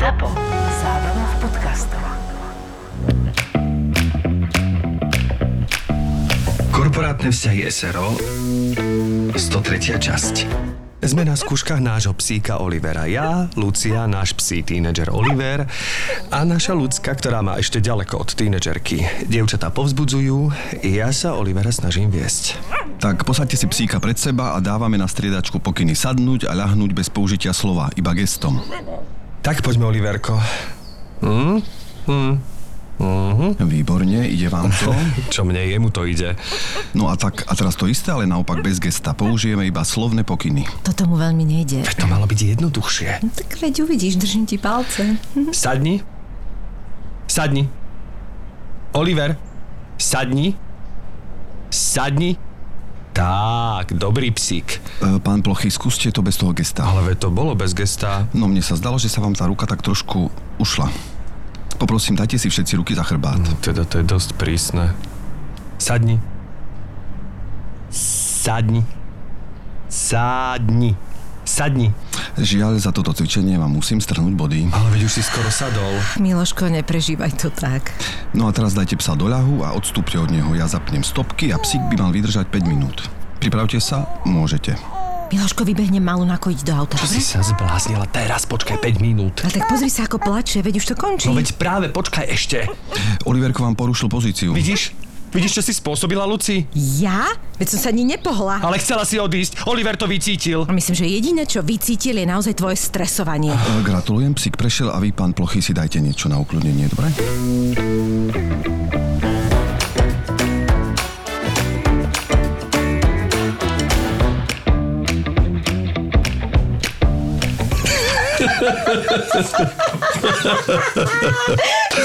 ZAPO. Zábrná v podcastov. Korporátne vzťahy SRO 103. časť. Sme na skúškach nášho psíka Olivera. Ja, Lucia, náš psí tínedžer Oliver a naša ľudská, ktorá má ešte ďaleko od tínedžerky. Dievčatá povzbudzujú, ja sa Olivera snažím viesť. Tak posaďte si psíka pred seba a dávame na striedačku pokyny sadnúť a ľahnúť bez použitia slova, iba gestom. Tak poďme, Oliverko. Hm? Hm? Mhm. Výborne, ide vám to. Čo mne, jemu to ide. No a tak, a teraz to isté, ale naopak bez gesta. Použijeme iba slovné pokyny. To tomu veľmi nejde. Veď to malo byť jednoduchšie. No, tak veď uvidíš, držím ti palce. Sadni. Sadni. Oliver, sadni. Sadni. Tak, dobrý psík. E, Pán Plochy, skúste to bez toho gesta. Ale to bolo bez gesta. No mne sa zdalo, že sa vám tá ruka tak trošku ušla. Poprosím, dajte si všetci ruky za chrbát. No teda to je dosť prísne. Sadni. Sadni. Sadni. Sadni. Žiaľ, za toto cvičenie vám musím strhnúť body. Ale veď už si skoro sadol. Miloško, neprežívaj to tak. No a teraz dajte psa do ľahu a odstúpte od neho. Ja zapnem stopky a psík by mal vydržať 5 minút. Pripravte sa, môžete. Miloško, vybehnem malú nakojiť do auta, Čo dobre? si sa zbláznila teraz? Počkaj 5 minút. Ale tak pozri sa, ako plače, veď už to končí. No veď práve, počkaj ešte. Oliverko vám porušil pozíciu. Vidíš? Vidíš, čo si spôsobila, Luci? Ja? Veď som sa ani nepohla. Ale chcela si odísť. Oliver to vycítil. A myslím, že jediné, čo vycítil, je naozaj tvoje stresovanie. E, Gratulujem, psík prešiel a vy, pán Plochy, si dajte niečo na ukludnenie, dobre?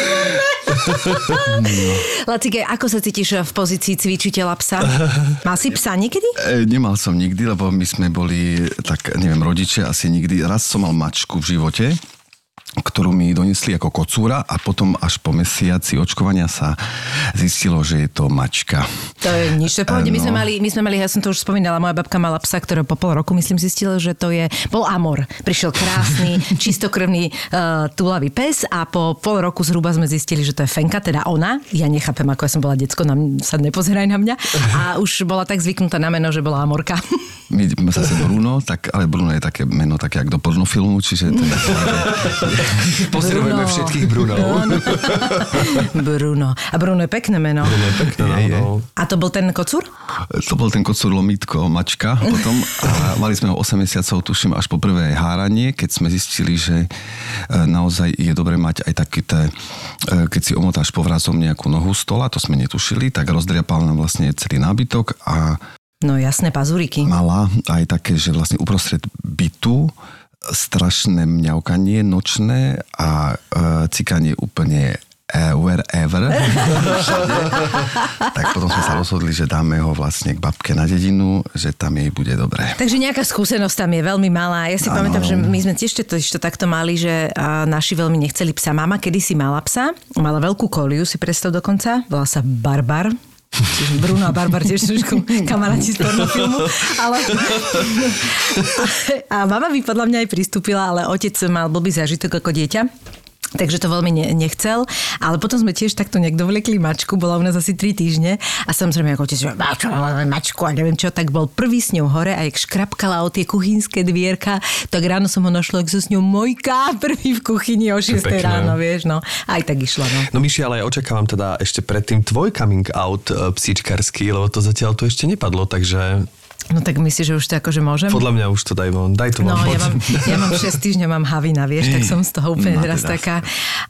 Lacike, ako sa cítiš v pozícii cvičiteľa psa? Mal si psa niekedy? E, nemal som nikdy, lebo my sme boli, tak neviem, rodičia asi nikdy. Raz som mal mačku v živote, ktorú mi donesli ako kocúra a potom až po mesiaci očkovania sa zistilo, že je to mačka. To je nič, to pohode. My sme mali, my sme mali, ja som to už spomínala, moja babka mala psa, ktorého po pol roku, myslím, zistila, že to je, bol Amor. Prišiel krásny, čistokrvný uh, túlavý pes a po pol roku zhruba sme zistili, že to je Fenka, teda ona. Ja nechápem, ako ja som bola decko, na sa nepozeraj na mňa. A už bola tak zvyknutá na meno, že bola Amorka. My zase Bruno, tak, ale Bruno je také meno také, jak do pornofilmu, čiže je Pozdravujeme Bruno. všetkých Brunov. Bruno. A Bruno je pekné meno. Bruno je pekné, Je, je. no, no. A to bol ten kocúr? To bol ten kocúr lomítko, mačka potom a mali sme ho 8 mesiacov, tuším, až po prvé háranie, keď sme zistili, že e, naozaj je dobre mať aj také té, e, keď si omotáš povrazom nejakú nohu stola, to sme netušili, tak rozdriapal nám vlastne celý nábytok a No jasné, pazuriky. mala aj také, že vlastne uprostred bytu strašné mňaukanie nočné a e, cikanie úplne e, wherever. Tak potom sme sa rozhodli, že dáme ho vlastne k babke na dedinu, že tam jej bude dobre. Takže nejaká skúsenosť tam je veľmi malá. Ja si Áno. pamätám, že my sme tiež to, to takto mali, že naši veľmi nechceli psa. Mama kedysi mala psa, mala veľkú koliu, si predstav dokonca, volá sa Barbar. Bruno a Barbar tiež trošku kamaráti z pornofilmu. Ale... A mama by podľa mňa aj pristúpila, ale otec mal blbý zážitok ako dieťa. Takže to veľmi ne- nechcel. Ale potom sme tiež takto nejak dovlekli mačku, bola u nás asi 3 týždne. A samozrejme, ako otec, že "Má čo, máme mačku a neviem čo, tak bol prvý s ňou hore a jak škrapkala o tie kuchynské dvierka, tak ráno som ho našla, ak sa s ňou mojká prvý v kuchyni o 6 pekné. ráno, vieš, no. Aj tak išla, no. No Miši, ale ja očakávam teda ešte predtým tvoj coming out e, psíčkarský, lebo to zatiaľ tu ešte nepadlo, takže No tak myslíš, že už to akože môžem? podľa mňa už to daj von. Daj to No, von. ja poď. mám, ja mám 6 týždňov, mám havina, vieš, tak som z toho úplne No, teraz teda. taká...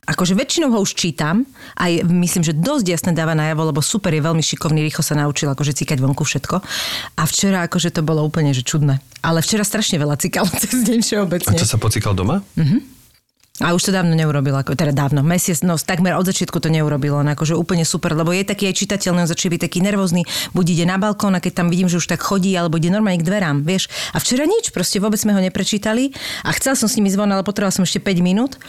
Akože väčšinou ho už čítam, aj myslím, že dosť jasne dáva najavo, lebo super je veľmi šikovný, rýchlo sa naučil akože cíkať vonku všetko. A včera akože to bolo úplne, že čudné. Ale včera strašne veľa cíkal cez deň A všeobecne. to sa pocikal doma? A už to dávno neurobil, ako, teda dávno, mesiac, no takmer od začiatku to neurobilo, on akože úplne super, lebo je taký aj čitateľný, on začne byť taký nervózny, buď ide na balkón a keď tam vidím, že už tak chodí, alebo ide normálne k dverám, vieš. A včera nič, proste vôbec sme ho neprečítali a chcel som s nimi zvon, ale potreboval som ešte 5 minút.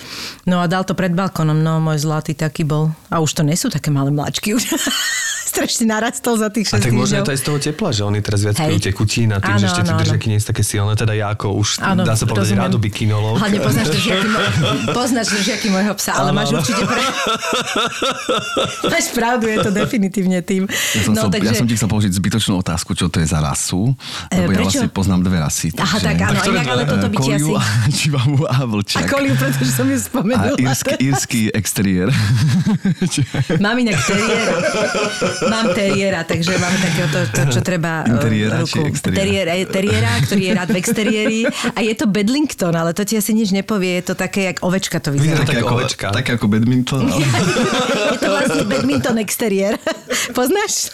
No a dal to pred balkónom, no môj zlatý taký bol. A už to nie sú také malé mlačky, už strašne narastol za tých A 6 tak možno to aj z toho tepla, že oni teraz viac pijú tekutín a tým, Áno, že ešte tie áno, áno. držaky nie sú také silné. Teda ja ako už dá sa povedať rozumiem. rádu bikinolog. Hlavne poznáš poznáš držiaky môjho psa, ale Áno, máš áno. určite pre... máš pravdu, je to definitívne tým. Ja som, no, chcel, takže... ja som ti chcel položiť zbytočnú otázku, čo to je za rasu. Lebo ja prečo? vlastne poznám dve rasy. Aha, takže- tak áno, inak, ale toto by ti asi... Koliu a Chihuahua a A koliu, pretože som ju A spomenula. írsky, írsky exteriér. Mám inak teriéra. Mám teriéra, takže mám takého to, to čo treba eh, Interiéra ruku. či exteriéra? Teriéra, teriéra, ktorý je rád v exteriéri. A je to Bedlington, ale to ti asi nič nepovie. Je to také, jak ovečka to vyzerá. Vyzerá tak, tak ako, ovečka. tak ako badminton. ale- Je to vlastne badminton exteriér. Poznáš?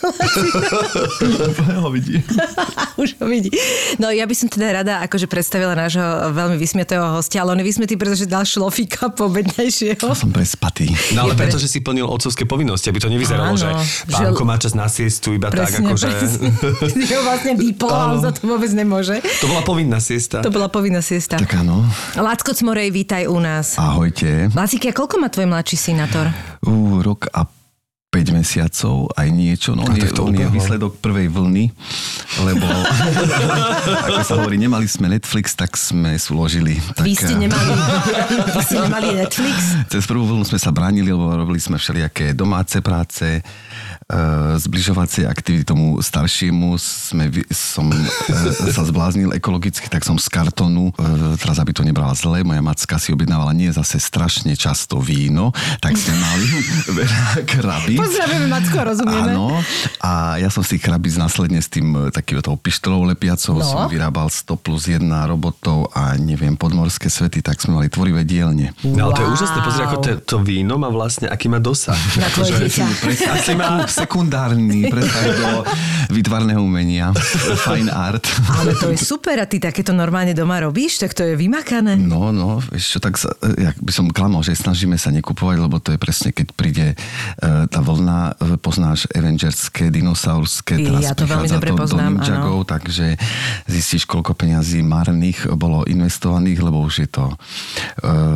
ho vidí. Už ho vidí. No ja by som teda rada akože predstavila nášho veľmi vysmiatého hostia, ale on je vysmiatý, pretože dal šlofíka pobednejšieho. Som prespatý. No ale pre- preto, že si plnil otcovské povinnosti, aby to nevyzeralo, Áno, že že- pánko má čas na siestu iba tak, Presne, akože... presne. Ho vlastne vypol on za to vôbec nemôže. To bola povinná siesta. To bola povinná siesta. Tak áno. Lacko Cmorej, vítaj u nás. Ahojte. Lacik, a koľko má tvoj mladší synátor? Uh, rok a 5 mesiacov, aj niečo. No, A on, je, on je výsledok prvej vlny, lebo ako sa hovorí, nemali sme Netflix, tak sme súložili. Tak, Vy ste nemali, vy ste nemali Netflix? Cez prvú vlnu sme sa bránili, lebo robili sme všelijaké domáce práce, e, zbližovacie aktivity tomu staršiemu. Sme, som e, sa zbláznil ekologicky, tak som z kartonu, e, teraz aby to nebrala zle, moja macka si objednávala nie zase strašne často víno, tak sme mali veľa krabíc. Pozdravujeme Macko, rozumieme. Áno, a ja som si krabíc následne s tým e, takým tou pištolou lepiacou No. som vyrábal 100 plus 1 robotov a neviem, podmorské svety, tak sme mali tvorivé dielne. No ale to je úžasné, pozri, ako to, to víno má vlastne, aký má dosah. Na tvoje dieťa. Aký má... sekundárny presah do výtvarného umenia, fine art. Ale to je super a ty takéto normálne doma robíš, tak to je vymakané. No, no, čo, tak sa, jak by som klamal, že snažíme sa nekupovať, lebo to je presne, keď príde e, tá vlna, e, poznáš Avengerské, dinosaurské, teraz ja to veľmi dobre to poznám, do Ninjagov, takže zistíš, koľko peňazí marných bolo investovaných, lebo už je to e,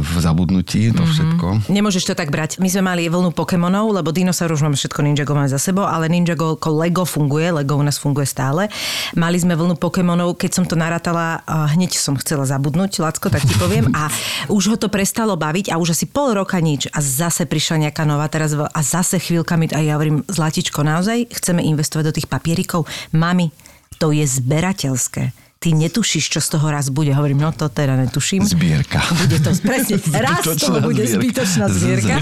v zabudnutí, to všetko. Nemôžeš to tak brať. My sme mali vlnu Pokémonov, lebo dinosaur už máme všetko Ninjago máme za sebou, ale Ninjago ako Lego funguje, Lego u nás funguje stále. Mali sme vlnu Pokémonov, keď som to narátala, hneď som chcela zabudnúť, Lacko, tak ti poviem. A už ho to prestalo baviť a už asi pol roka nič. A zase prišla nejaká nová teraz a zase chvíľkami a ja hovorím, Zlatičko, naozaj chceme investovať do tých papierikov? Mami, to je zberateľské. Ty netušíš, čo z toho raz bude. Hovorím, no to teda netuším. Zbierka. Bude to presne, raz Zbytočná bude zbierka. zbytočná zbierka.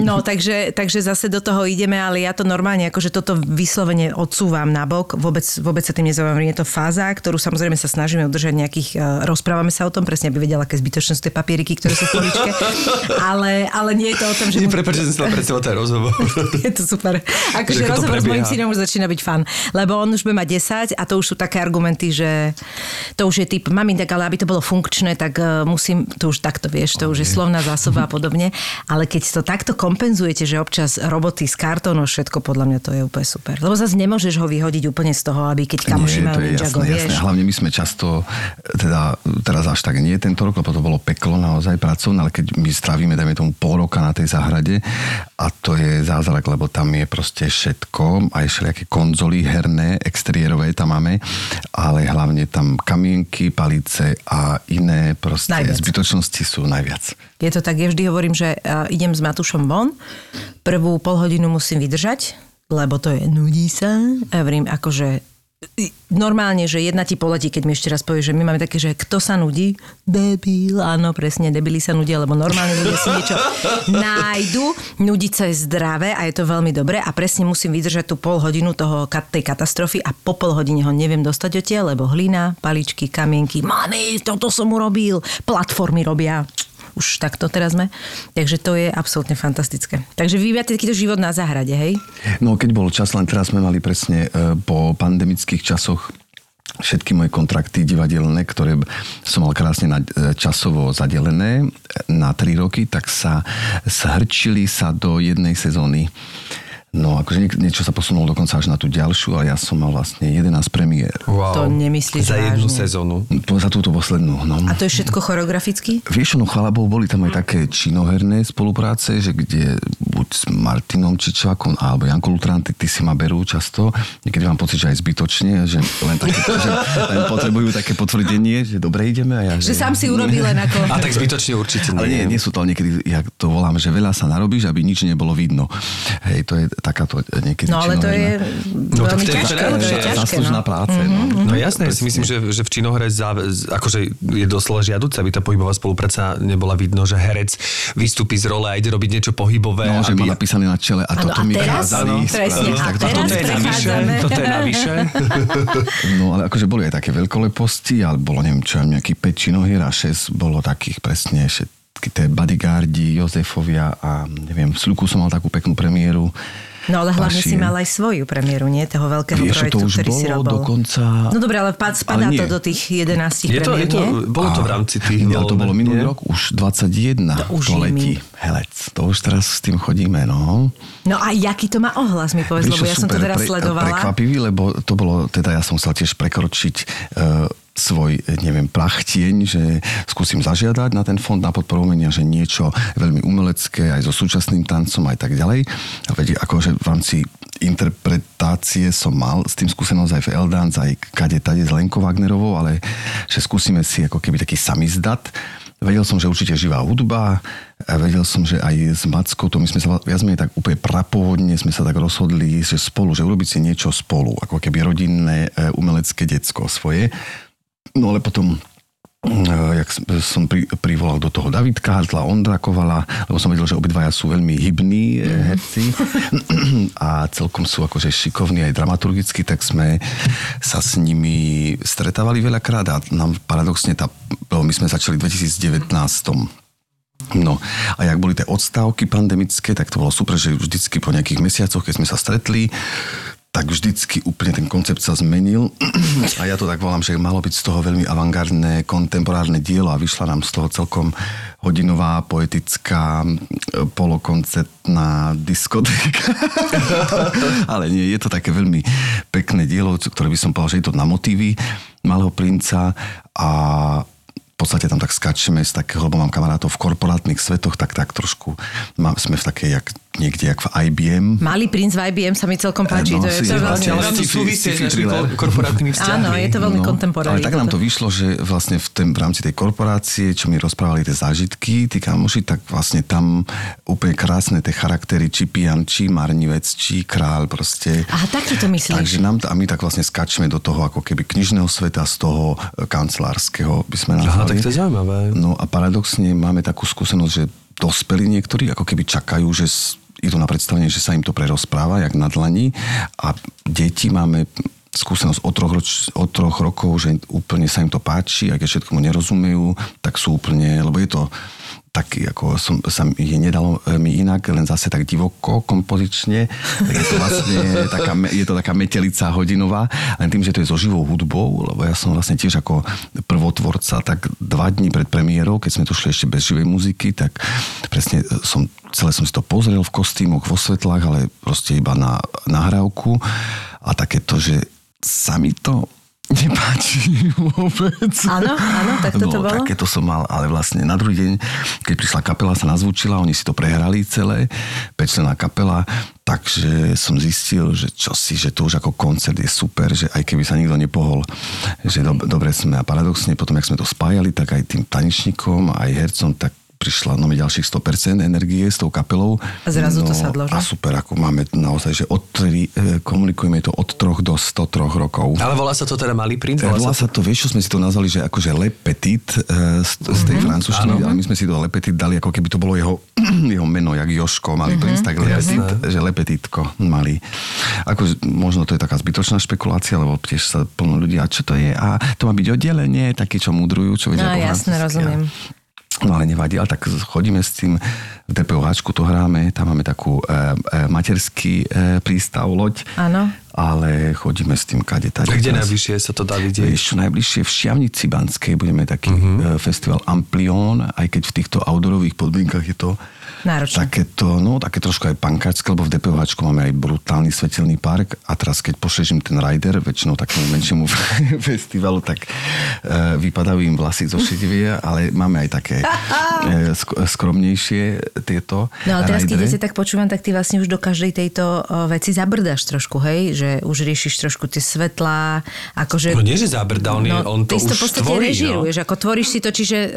No, takže, takže zase do toho ideme, ale ja to normálne, akože toto vyslovene odsúvam na bok, vôbec, vôbec sa tým nezaujímam. Je to fáza, ktorú samozrejme sa snažíme udržať nejakých, e, rozprávame sa o tom, presne aby vedela, aké zbytočné sú tie papieriky, ktoré sú v poličke, ale, ale nie je to o tom, že... Nie, mu- prepáč, že som predstavil ten rozhovor. je to super. Akože Že ako to rozhovor s prebieha. synom už začína byť fan. Lebo on už bude mať 10 a to už sú také argumenty, že to už je typ, mami, tak ale aby to bolo funkčné, tak uh, musím, to už takto vieš, to už je slovná zásoba a podobne. Ale keď to takto kompenzujete, že občas roboty z kartónu, všetko podľa mňa to je úplne super. Lebo zase nemôžeš ho vyhodiť úplne z toho, aby keď kamoši majú Ninjago, jasné, vieš. jasné. Hlavne my sme často, teda teraz až tak nie tento rok, lebo to bolo peklo naozaj pracovné, ale keď my strávime, dajme tomu pol roka na tej záhrade a to je zázrak, lebo tam je proste všetko, aj všelijaké konzoly herné, exteriérové tam máme, ale hlavne tam kamienky, palice a iné proste Najviac. zbytočnosti sú najviac. Je to tak, ja vždy hovorím, že uh, idem s Matušom von, prvú pol hodinu musím vydržať, lebo to je nudí sa. A hovorím, akože normálne, že jedna ti poletí, keď mi ešte raz povie, že my máme také, že kto sa nudí? Debil, áno, presne, debili sa nudia, lebo normálne ľudia si niečo nájdu. Nudiť sa je zdravé a je to veľmi dobré a presne musím vydržať tú pol hodinu toho, tej katastrofy a po pol hodine ho neviem dostať odtiaľ, lebo hlina, paličky, kamienky, mami, toto som urobil, platformy robia už takto teraz sme. Takže to je absolútne fantastické. Takže vy máte takýto život na záhrade, hej? No keď bol čas, len teraz sme mali presne e, po pandemických časoch všetky moje kontrakty divadelné, ktoré som mal krásne na, e, časovo zadelené na tri roky, tak sa zhrčili sa do jednej sezóny. No, akože niek- niečo sa posunulo dokonca až na tú ďalšiu, ale ja som mal vlastne 11 premiér. Wow. To nemyslíš Za jednu vážne? sezónu. Po- Za túto poslednú, no. A to je všetko choreograficky? Vieš, no chvála Bohu, boli tam aj také činoherné spolupráce, že kde buď s Martinom Čičákom alebo Janko Lutranty, ty si ma berú často. Niekedy mám pocit, že aj zbytočne, že len, také, že len potrebujú také potvrdenie, že dobre ideme. A ja, Že sám si urobil len ako... A tak zbytočne určite Ale nie, nie sú to niekedy, jak to volám, že veľa sa narobíš, aby nič nebolo vidno. Hej, to je takáto niekedy No ale to je No, tak veľmi to je ťažké. To je ťažké, Záslužná no. práce. No, No jasné, ja si myslím, že, že v činohre za, z- akože je doslova žiaduce, aby tá pohybová spolupráca nebola vidno, že herec vystúpi z role a ide robiť niečo pohybové. No, že aby... má napísané na čele a toto a mi teraz? kázali. Áno, presne, spraviť, a tak teraz toto Toto je navyše, toto je navyše. No ale akože boli aj také veľkoleposti, ale bolo neviem čo, nejaký 5 činohier a 6 bolo takých presne všetky tie bodyguardi, Jozefovia a neviem, v Sluku som mal takú peknú premiéru. No ale hlavne si Pašie. mal aj svoju premiéru, nie? Toho veľkého Vieš, projektu, to už ktorý si bolo robil. dokonca... No dobre, ale pad- spadá Ale to do tých 11 Je to, je to, nie? bolo to v rámci tých... Ale to bolo minulý nie? rok, už 21 To už to letí. Helec, to už teraz s tým chodíme, no. No a jaký to má ohlas, mi povedz, lebo ja som to super, teraz sledovala. Prekvapivý, lebo to bolo, teda ja som chcel tiež prekročiť e, svoj, neviem, plachtieň, že skúsim zažiadať na ten fond na podporu umenia, že niečo veľmi umelecké, aj so súčasným tancom, aj tak ďalej. A vedie, akože v rámci interpretácie som mal s tým skúsenosť aj v Eldance, aj kade tade s Lenkou Wagnerovou, ale že skúsime si ako keby taký samizdat. Vedel som, že určite živá hudba, vedel som, že aj s Mackou, to my sme sa viac menej tak úplne prapôvodne sme sa tak rozhodli, že spolu, že urobiť si niečo spolu, ako keby rodinné e, umelecké decko svoje. No ale potom eh, jak som- pri, privolal do toho Davidka Hartla, Ondra Kovala, lebo som vedel, že obidvaja sú veľmi hybní mm. herci a celkom sú akože šikovní aj dramaturgicky, tak sme sa s nimi stretávali veľakrát a nám paradoxne tá, my sme začali v 2019 No a jak boli tie odstávky pandemické, tak to bolo super, že vždycky po nejakých mesiacoch, keď sme sa stretli, tak vždycky úplne ten koncept sa zmenil. A ja to tak volám, že malo byť z toho veľmi avantgardné, kontemporárne dielo a vyšla nám z toho celkom hodinová, poetická, polokoncertná diskotéka. Ale nie, je to také veľmi pekné dielo, ktoré by som povedal, že je to na motívy Malého princa a v podstate tam tak skačeme z takého, lebo mám kamarátov v korporátnych svetoch, tak tak trošku má, sme v takej, jak, niekde jak v IBM. Malý princ v IBM sa mi celkom páči. No, to je, to je veľmi, vlastne, Ale to súvisí s korporátnymi vzťahmi. Áno, je to veľmi kontemporárne. Ale tak nám to vyšlo, že vlastne v, tém, v rámci tej korporácie, čo mi rozprávali tie zážitky, tí kamoši, tak vlastne tam úplne krásne tie charaktery, či pijan, či marnivec, či král, proste. Aha, takto to myslíš. Takže nám, a my tak vlastne skačeme do toho ako keby knižného sveta, z toho kancelárskeho, by sme nazvali. Aha, tak to je zaujímavé. No a paradoxne máme takú skúsenosť, že dospelí niektorí ako keby čakajú, že idú na predstavenie, že sa im to prerozpráva, jak na dlani. A deti máme skúsenosť od troch, roč, od troch rokov, že úplne sa im to páči, aj keď všetkomu nerozumejú, tak sú úplne, lebo je to taký, ako som, sa mi nedalo e, mi inak, len zase tak divoko, kompozične. Tak je to vlastne taká, je to taká metelica hodinová, len tým, že to je so živou hudbou, lebo ja som vlastne tiež ako prvotvorca, tak dva dní pred premiérou, keď sme to šli ešte bez živej muziky, tak presne som, celé som si to pozrel v kostýmoch, vo svetlách, ale proste iba na nahrávku a takéto, že sa mi to nepáči vôbec. Áno, áno, tak toto no, bolo? takéto som mal, ale vlastne na druhý deň, keď prišla kapela, sa nazvučila, oni si to prehrali celé, pečlená kapela, takže som zistil, že čo si, že to už ako koncert je super, že aj keby sa nikto nepohol, že do, dobre sme a paradoxne potom, jak sme to spájali, tak aj tým tanečníkom, aj hercom, tak prišla no ďalších 100% energie s tou kapelou. A zrazu to sadlo, že? A super, ako máme naozaj, že od, tri- e, komunikujeme to od troch do 103 rokov. Ale volá sa to teda Malý princ? Volá sa to, vieš, čo sme si to nazvali, že akože Le Petit uh, z, z tej francúzštiny, ale my sme si to Le Petit dali, ako keby to bolo jeho, jeho meno, jak Joško, malý princ, tak Le Petit, že Le Petitko, malý. Ako, možno to je taká zbytočná špekulácia, lebo tiež sa plno ľudí, a čo to je? A to má byť oddelenie, takí, čo mudrujú, čo vedia No po jasne, rozumiem. No ale nevadí, ale tak chodíme s tým, v DPOHčku to hráme, tam máme takú e, e, materský e, prístav, loď. Áno. Ale chodíme s tým kade tady. Kde Teraz- najbližšie sa to dá vidieť? Čo, najbližšie v Šiavnici Banskej budeme taký uh-huh. festival Amplion, aj keď v týchto outdoorových podmienkach je to Náročné. takéto, no také trošku aj pankáčské, lebo v DPOHčku máme aj brutálny svetelný park a teraz keď pošežím ten rider, väčšinou takému menšiemu festivalu, tak uh, vypadajú im vlasy zo šedivia, ale máme aj také sk- skromnejšie tieto No ale teraz, keď ridery. idete tak počúvam, tak ty vlastne už do každej tejto o, veci zabrdáš trošku, hej? Že už riešiš trošku tie svetlá, akože... No nie, že zabrda, on, je, on to ty si to už v podstate tvorí, režiruješ, no. ako tvoríš si to, čiže uh,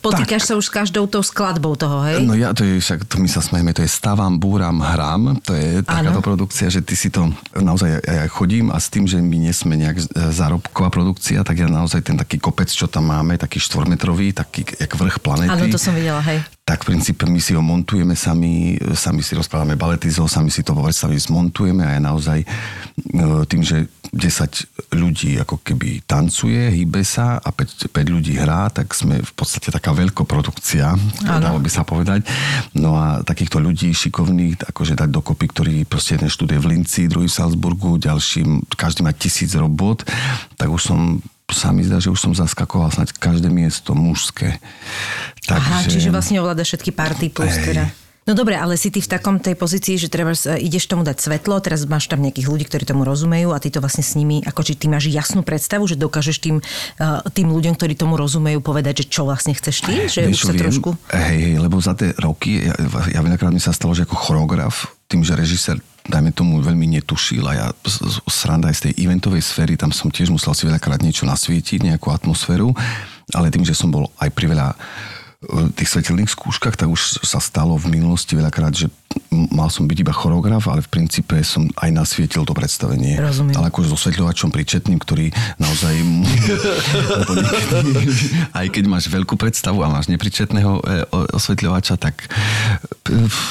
potýkaš sa už s každou tou skladbou toho, hej? No ja, to je však, to my sa smejeme, to je stávam, búram, hrám, to je takáto Áno. produkcia, že ty si to, naozaj ja, ja chodím a s tým, že my nie sme nejak e, zárobková produkcia, tak ja naozaj ten taký kopec, čo tam máme, taký štvormetrový, taký jak vrch planety. Áno, to som videla, hej. Tak v princípe my si ho montujeme sami, sami si rozkladáme baletizo, sami si to vo predstaví zmontujeme a je naozaj e, tým, že 10 ľudí ako keby tancuje, hýbe sa a 5, 5 ľudí hrá, tak sme v podstate taká veľkoprodukcia, dalo by sa povedať. No a takýchto ľudí šikovných, akože dať dokopy, ktorí proste jeden študuje v Linci, druhý v Salzburgu, ďalší, každý má tisíc robot, tak už som sa mi zdá, že už som zaskakoval snáď každé miesto mužské. Aha, čiže vlastne ovláda všetky party plus Hej. teda. No dobre, ale si ty v takom tej pozícii, že treba e, ideš tomu dať svetlo, teraz máš tam nejakých ľudí, ktorí tomu rozumejú a ty to vlastne s nimi, ako či ty máš jasnú predstavu, že dokážeš tým, e, tým ľuďom, ktorí tomu rozumejú, povedať, že čo vlastne chceš ty, že už Vieš, čo sa viem? trošku... Hej, hej, lebo za tie roky, ja, ja veľakrát mi sa stalo, že ako choreograf, tým, že režisér dajme tomu veľmi netušil a ja sranda aj z tej eventovej sféry, tam som tiež musel si veľakrát niečo nasvietiť, nejakú atmosféru, ale tým, že som bol aj pri veľa tých svetelných skúškach, tak už sa stalo v minulosti veľakrát, že mal som byť iba choreograf, ale v princípe som aj nasvietil to predstavenie. Rozumiem. Ale akože so osvetľovačom príčetným, ktorý naozaj... aj keď máš veľkú predstavu a máš nepričetného e, osvetľovača, tak...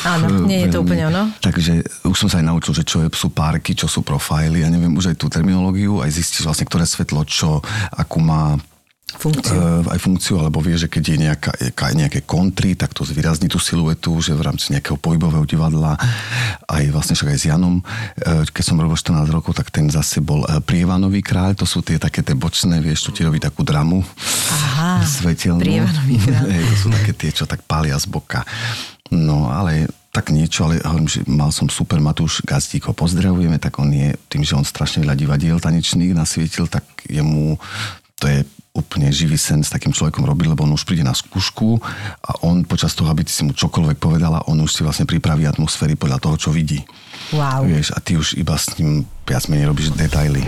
Áno, nie je to úplne ono. Takže už som sa aj naučil, že čo je, sú párky, čo sú profily, ja neviem už aj tú terminológiu, aj zistíš vlastne, ktoré svetlo čo, akú má Funkciu. e, aj funkciu, alebo vie, že keď je nejaká, nejaké kontry, tak to zvýrazní tú siluetu, že v rámci nejakého pohybového divadla, aj vlastne však aj s Janom, e, keď som robil 14 rokov, tak ten zase bol e, Prievanový kráľ, to sú tie také tie bočné, vieš, čo ti robí takú dramu. Aha, svetelnú. Prievanový kráľ. To sú také tie, čo tak pália z boka. No, ale tak niečo, ale hovorím, že mal som super Matúš Gazdík, ho pozdravujeme, tak on je, tým, že on strašne veľa divadiel tanečných nasvietil, tak jemu to je úplne živý sen s takým človekom robiť, lebo on už príde na skúšku a on počas toho, aby ty si mu čokoľvek povedala, on už si vlastne pripraví atmosféry podľa toho, čo vidí. Wow. Vieš, a ty už iba s ním viac menej robíš detaily.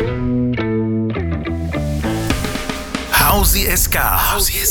Housey.sk.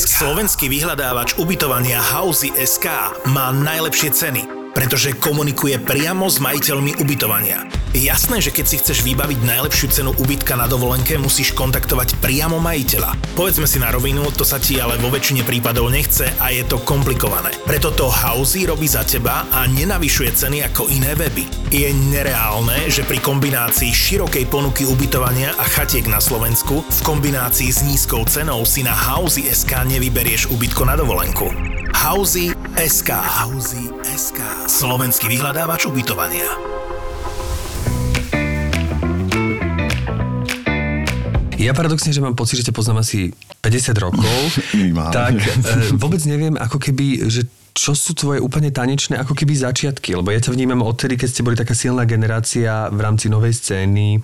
Slovenský vyhľadávač ubytovania Housey.sk má najlepšie ceny, pretože komunikuje priamo s majiteľmi ubytovania. Jasné, že keď si chceš vybaviť najlepšiu cenu ubytka na dovolenke, musíš kontaktovať priamo majiteľa. Povedzme si na rovinu, to sa ti ale vo väčšine prípadov nechce a je to komplikované. Preto to Housey robí za teba a nenavyšuje ceny ako iné weby. Je nereálne, že pri kombinácii širokej ponuky ubytovania a chatiek na Slovensku v kombinácii s nízkou cenou si na Housey.sk nevyberieš ubytko na dovolenku. Housey.sk Housey.sk Slovenský vyhľadávač ubytovania. Ja paradoxne, že mám pocit, že ťa poznám asi 50 rokov, Minimálne. tak e, vôbec neviem, ako keby, že čo sú tvoje úplne tanečné ako keby začiatky, lebo ja ťa vnímam odtedy, keď ste boli taká silná generácia v rámci novej scény,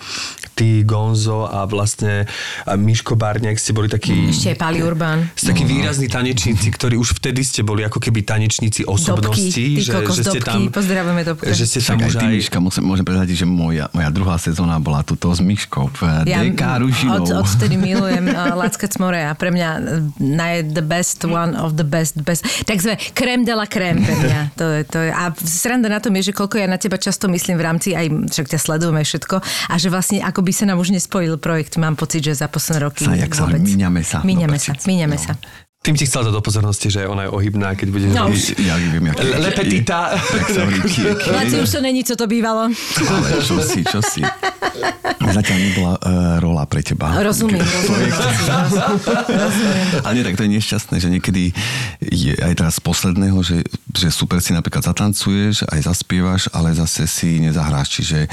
ty, Gonzo a vlastne a Miško Barňák ste boli takí... Ešte aj Pali Urban. Ste takí výrazní tanečníci, ktorí už vtedy ste boli ako keby tanečníci osobnosti. Dobky, že, kokos, že ste Dobky, tam, pozdravujeme Dobka. Že ste tam Však aj už ty, aj... Miška, môžem, môžem prezradiť, že moja, moja druhá sezóna bola tuto s Myškou v ja, DK Ružinou. od, odtedy milujem uh, Lackec More a pre mňa uh, the best one of the best, best. Takže crème de la crème pre mňa. To je, to je. A sranda na tom je, že koľko ja na teba často myslím v rámci, aj však ťa sledujem aj všetko, a že vlastne ako by sa nám už nespojil projekt, mám pocit, že za posledné roky Sa, jak sa míňame sa. Míňame do sa, míňame No. sa. Tým ti chcel dať do pozornosti, že ona je ohybná, keď budeš No už. Ja viem, jak... Le- le petita. Jak sa hovorí, kie- Laci, už to není, co to bývalo. Ale čo si, čo si. Zatiaľ nebola uh, rola pre teba. Rozumiem, rozumiem. rozumiem. Ale nie, tak to je nešťastné, že niekedy je aj teraz z posledného, že že super si napríklad zatancuješ, aj zaspievaš, ale zase si nezahráš, čiže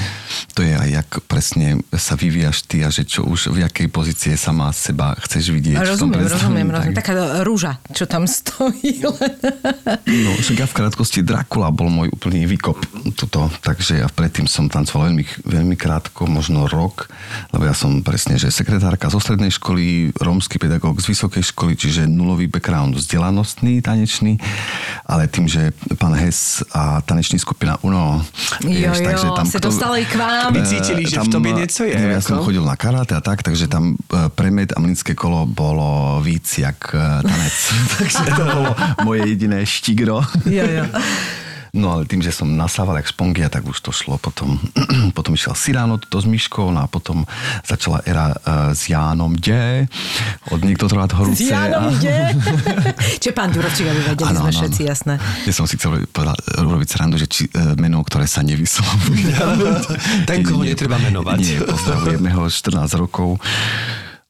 to je aj jak presne sa vyvíjaš ty a že čo už v jakej pozície sama seba chceš vidieť. v tom Rozumiem, rozumiem, rozumiem. tak- Taká rúža, čo tam stojí. No, však ja v krátkosti Dracula bol môj úplný výkop tuto, takže ja predtým som tancoval veľmi, veľmi krátko, možno rok, lebo ja som presne, že sekretárka zo strednej školy, rómsky pedagóg z vysokej školy, čiže nulový background vzdelanostný, tanečný, ale tým, že pán Hes a taneční skupina UNO, Jo, jo, se dostali k vám. Vy cítili, že v tom je niečo je, neviem, ja som chodil na karate a tak, takže tam e, premed a mlinské kolo bolo víc jak tanec. takže to bolo moje jediné štigro. Jo, jo. No ale tým, že som nasával jak špongia, tak už to šlo. Potom, potom išiel Siráno to s Myškou, no a potom začala era uh, s Jánom D. Od niekto trvá horúce. S Jánom a- ide. Čo pán Durovčík, aby vedeli Áno, sme áno, všetci, jasné. Ja som si chcel povedať, robiť srandu, že či, e, meno, ktoré sa nevyslovuje. Ten, koho netreba menovať. Nie, pozdravujeme ho 14 rokov.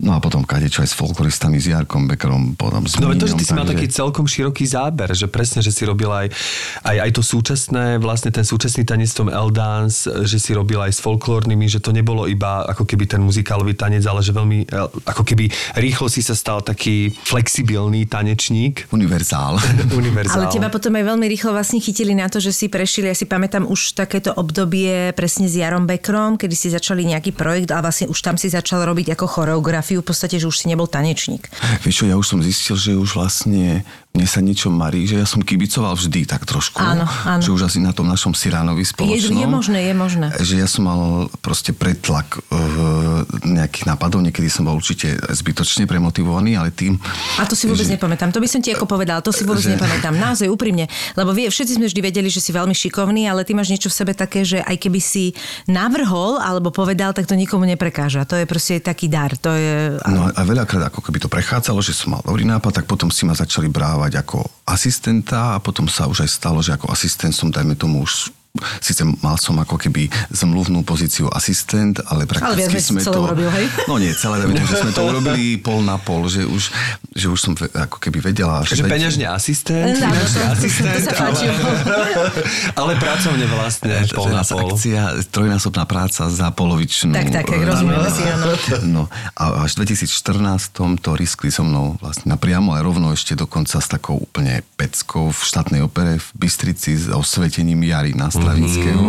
No a potom kadečo aj s folkloristami, s Jarkom Bekerom, potom s No to, že ty si mal taký celkom široký záber, že presne, že si robil aj, aj, aj to súčasné, vlastne ten súčasný tanec v tom L-dance, že si robil aj s folklórnymi, že to nebolo iba ako keby ten muzikálový tanec, ale že veľmi, eh, ako keby rýchlo si sa stal taký flexibilný tanečník. Univerzál. Univerzál. Ale teba potom aj veľmi rýchlo vlastne chytili na to, že si prešli, ja si pamätám už takéto obdobie presne s Jarom Bekrom, kedy si začali nejaký projekt a vlastne už tam si začal robiť ako choreografiu, v podstate, že už si nebol tanečník. Vieš čo, ja už som zistil, že už vlastne mne sa niečo marí, že ja som kibicoval vždy tak trošku. Áno, áno. Že už asi na tom našom Siránovi Je, spoločnom. je možné, je možné. Že ja som mal proste pretlak uh, nejakých nápadov, niekedy som bol určite zbytočne premotivovaný, ale tým... A to si vôbec že, nepamätám. To by som ti ako povedala, to si vôbec Že- nepamätám. Naozaj úprimne. Lebo vie, všetci sme vždy vedeli, že si veľmi šikovný, ale ty máš niečo v sebe také, že aj keby si navrhol alebo povedal, tak to nikomu neprekáža. To je proste taký dar. To je... No a veľakrát ako keby to prechádzalo, že som mal dobrý nápad, tak potom si ma začali brávať ako asistenta a potom sa už aj stalo, že ako asistent som, dajme tomu, už Sice mal som ako keby zmluvnú pozíciu asistent, ale Ale prakticky si sme to... urobil, hej? No nie, celé, tomu, že sme to urobili pol na pol, že už, že už som ako keby vedela... Že peňažne asistent, No, to- to- to asistent, sa ale, ale pracovne vlastne pol na pol. Akcia, trojnásobná práca za polovičnú. Tak, tak, eh, rozumieme si, áno. No a až v 2014 to riskli so mnou vlastne napriamo, ale rovno ešte dokonca s takou úplne peckou v štátnej opere v Bystrici s osvetením Jary na Stravinského.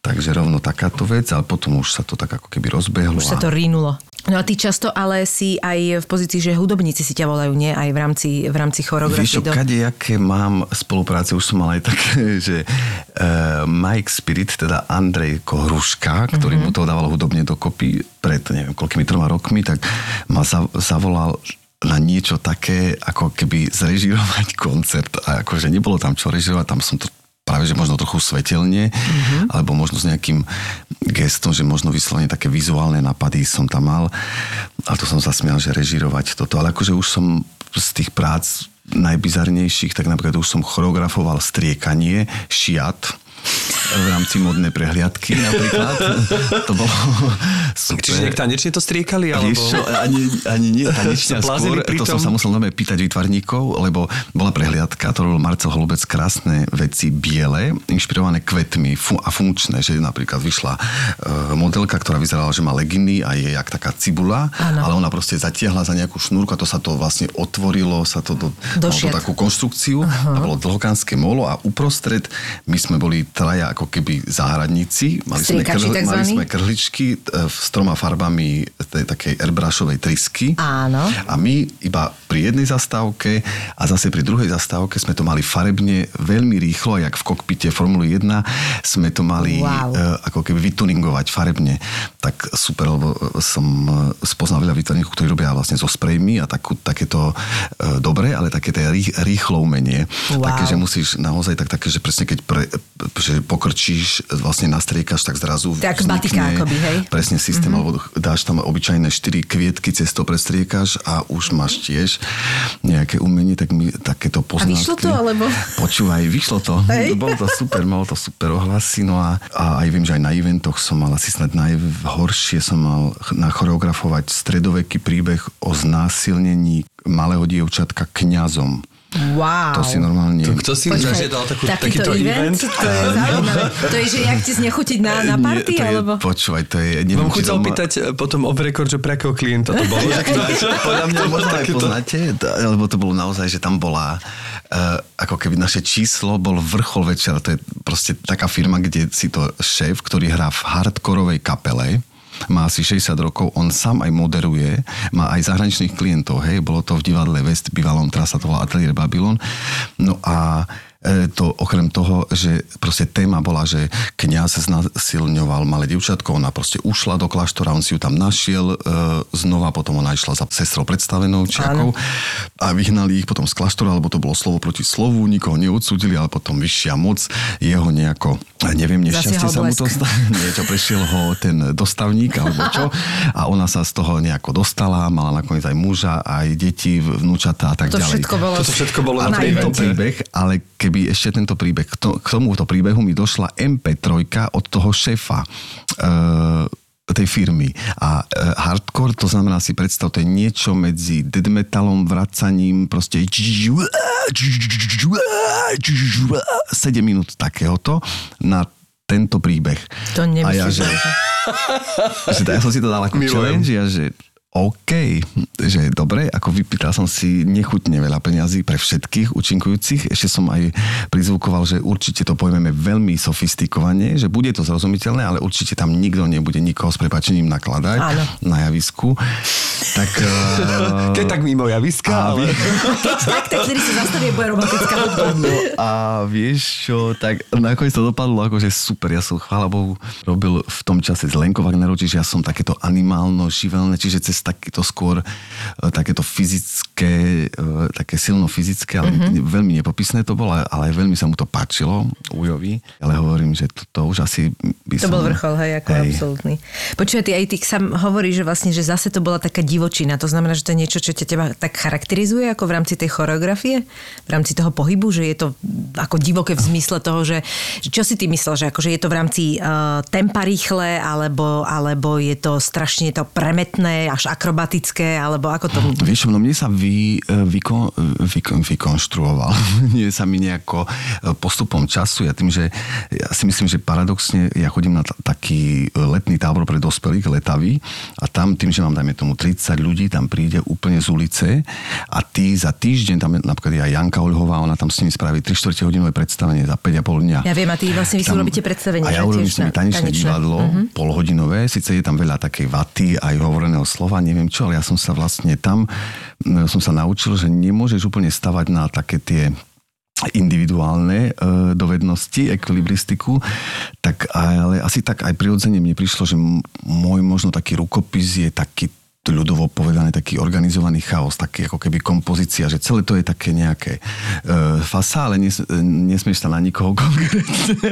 Takže rovno takáto vec, ale potom už sa to tak ako keby rozbehlo. Už sa to rínulo. No a ty často ale si aj v pozícii, že hudobníci si ťa volajú, nie? Aj v rámci, v rámci Vieš choreografie. čo, kade, jaké mám spolupráce, už som mal aj také, že uh, Mike Spirit, teda Andrej Kohruška, ktorý Mhm. mm-hmm. mu to dával hudobne dokopy pred neviem koľkými troma rokmi, tak ma za, zavolal na niečo také, ako keby zrežirovať koncert. A akože nebolo tam čo režirovať, tam som to práve že možno trochu svetelne, mm-hmm. alebo možno s nejakým gestom, že možno vyslovene také vizuálne napady som tam mal. A to som sa smial, že režirovať toto. Ale akože už som z tých prác najbizarnejších, tak napríklad už som choreografoval striekanie, šiat, v rámci modnej prehliadky napríklad. to bolo super. Čiže nejak tanečne to striekali? Alebo... Čo, ani, ani nie tanečne skôr, pri to som sa musel nové pýtať výtvarníkov, lebo bola prehliadka, to robil Marcel Holubec, krásne veci biele, inšpirované kvetmi a funkčné, že napríklad vyšla e, modelka, ktorá vyzerala, že má leginy a je jak taká cibula, Áno. ale ona proste zatiahla za nejakú šnúrku a to sa to vlastne otvorilo, sa to do, Do šiat. takú konštrukciu a bolo dlhokánske molo a uprostred my sme boli traja ako keby záhradníci. Mali sme, Striekači mali sme krhličky e, s troma farbami tej takej airbrushovej trysky. Áno. A my iba pri jednej zastávke a zase pri druhej zastávke sme to mali farebne veľmi rýchlo, jak v kokpite Formuly 1 sme to mali Wow. e, ako keby vytuningovať farebne. Tak super, lebo som e, spoznal veľa výtvarníkov, ktorí robia vlastne so sprejmi a takú, takéto dobre, ale také rýchlo umenie. Wow. Také, že musíš naozaj tak také, že presne keď pre, že pokrčíš, vlastne nastriekaš, tak zrazu Tak batika akoby, hej? Presne systém, mm-hmm. dáš tam obyčajné 4 kvietky, cez to prestriekaš a už máš tiež nejaké umenie, tak mi takéto poznatky. vyšlo to, alebo? Počúvaj, vyšlo to. Hej. Bolo to super, malo to super ohlasy, no a, a aj viem, že aj na eventoch som mal asi snad najhoršie som mal ch- nachoreografovať stredoveký príbeh o znásilnení malého dievčatka kňazom. Wow. To si normálne... To, kto si Počkaj, zažiadal takú, takýto event? To je zaujímavé. To je, že jak ti znechutiť na, na party, Nie, to je, alebo... Počúvaj, to je... Neviem, sa to má- opýtať eh, potom off record, že pre akého klienta to bolo. Že kto- Podľa mňa možno aj poznáte, lebo to bolo naozaj, že tam bola uh, ako keby naše číslo bol vrchol večera. To je proste taká firma, kde si to šéf, ktorý hrá v hardkorovej kapele, má asi 60 rokov, on sám aj moderuje, má aj zahraničných klientov, hej, bolo to v divadle West, bývalom, teraz sa to volá Atelier Babylon. No a to okrem toho, že proste téma bola, že kniaz znasilňoval malé dievčatko, ona proste ušla do kláštora, on si ju tam našiel e, znova, potom ona išla za sestrou predstavenou čiakou a vyhnali ich potom z kláštora, lebo to bolo slovo proti slovu, nikoho neodsúdili, ale potom vyššia moc jeho nejako, neviem, nešťastie sa mu to stalo, niečo, prešiel ho ten dostavník alebo čo? A ona sa z toho nejako dostala, mala nakoniec aj muža, aj deti, vnúčata a tak To ďalej. všetko bolo... Toto všetko bolo A na príbeh, ale keby ešte tento príbeh, k, to, k tomuto príbehu mi došla MP3 od toho šéfa uh, tej firmy. A uh, hardcore, to znamená si predstav, to je niečo medzi dead metalom, vracaním, proste 7 minút takéhoto na tento príbeh. To A ja, nemyslíš, že, že... že ja som si to dal ako Milujem. challenge, ja, že OK, že dobre, ako vypýtal som si nechutne veľa peňazí pre všetkých účinkujúcich. Ešte som aj prizvukoval, že určite to pojmeme veľmi sofistikovane, že bude to zrozumiteľné, ale určite tam nikto nebude nikoho s prepačením nakladať Áno. na javisku. Tak... Uh, Keď tak mimo javiska, ale... Keď tak, tak vtedy sa zastavie bude romantická. No a vieš čo, tak nakoniec to dopadlo akože super. Ja som, chvála Bohu, robil v tom čase z Lenko Wagnerov, čiže ja som takéto animálno, živelné, čiže cez takéto skôr, e, takéto fyzické, e, také silno fyzické, ale Mhm. mm-hmm. veľmi nepopisné to bolo, ale veľmi sa mu to páčilo, Ujovi. Ale hovorím, že to, to už asi by To som... bol vrchol, hej, ako absolútny. Počúvaj, ty aj ty sám hovorí, že vlastne, že zase to bola taká divočina. To znamená, že to je niečo, čo ťa teba tak charakterizuje ako v rámci tej choreografie, v rámci toho pohybu, že je to ako divoké v zmysle toho, že že čo si ty myslel, že akože je to v rámci uh, tempa rýchle, alebo, alebo je to strašne to premetné, až akrobatické, alebo ako to... Vieš, čo, no mne sa vy, vyko, vyko, vykonštruoval. Nie sa mi nejako e, postupom času. Ja tým, že ja si myslím, že paradoxne ja chodím na t- taký letný tábor pre dospelých, letavý, a tam tým, že mám, dajme tomu, 30 ľudí, tam príde úplne z ulice a ty za týždeň, tam napríklad aj Janka Olhová, ona tam s nimi spraví 3 4 hodinové predstavenie za 5,5 dňa. Ja viem, a ty vlastne vy si robíte predstavenie, A ja urobím s nimi tanečné tanečné. divadlo, Mhm. polhodinové, síce je tam veľa takej vaty, aj hovoreného slova, neviem čo, ale ja som sa vlastne tam, m, som sa naučil, že nemôžeš úplne stavať na také tie individuálne e, dovednosti, ekvilibristiku, tak ale asi tak aj prirodzene mne prišlo, že môj možno taký rukopis je taký ľudovo povedané taký organizovaný chaos, taký ako keby kompozícia, že celé to je také nejaké e, fasa, ale nes, nesmieš sa na nikoho konkrétne.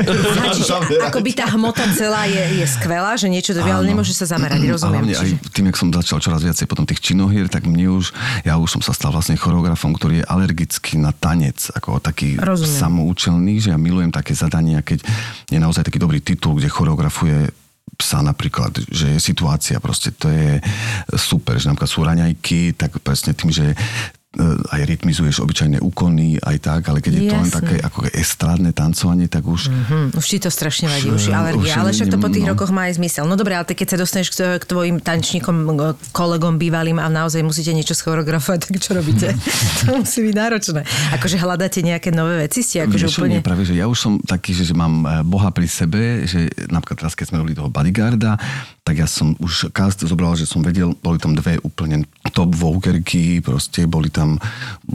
Aha, čiže akoby tá hmota celá je, je skvelá, že niečo vie, ale nemôže sa zamerať, A rozumiem. hlavne aj tým, jak som začal čoraz viacej potom tých činohier, tak mne už, ja už som sa stal vlastne choreografom, ktorý je alergický na tanec, ako taký Rozumiem. samoučelný, že ja milujem také zadania, keď je naozaj taký dobrý titul, kde choreografuje psa napríklad, že je situácia, proste to je super, že napríklad sú raňajky, tak presne tým, že aj rytmizuješ obyčajné úkony, aj tak, ale keď je to len také ako estrádne tancovanie, tak už Hm, už ti to strašne vadí, už je alergia, ale však to po tých no. rokoch má aj zmysel. No dobre, ale keď sa dostaneš k, k tvojim tančníkom, kolegom bývalým a naozaj musíte niečo schoreografovať, tak čo robíte? to musí byť náročné. Akože hľadáte nejaké nové veci, ste akože Vieš, úplne... nie, práve, že ja už som taký, že, že mám e, Boha pri sebe, že napríklad teraz, keď sme robili toho bodyguarda, tak ja som už cast zobral, že som vedel, boli tam dve úplne top vokerky, proste boli tam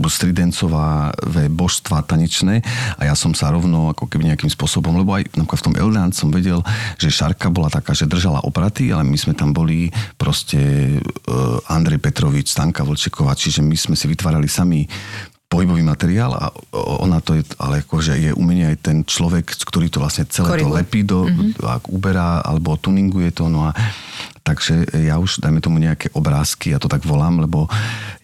stridencová božstva tanečné a ja som sa rovno ako keby nejakým spôsobom, lebo aj v tom Eldance som vedel, že Šarka bola taká, že držala opraty, ale my sme tam boli proste uh, Andrej Petrovič, Stanka Vlčeková, čiže my sme si vytvárali sami pohybový materiál a ona to je, ale akože je umenie aj ten človek, ktorý to vlastne celé to Koriguje. lepí do, mm-hmm. ak uberá alebo tuninguje to, no a takže ja už, dajme tomu nejaké obrázky, ja to tak volám, lebo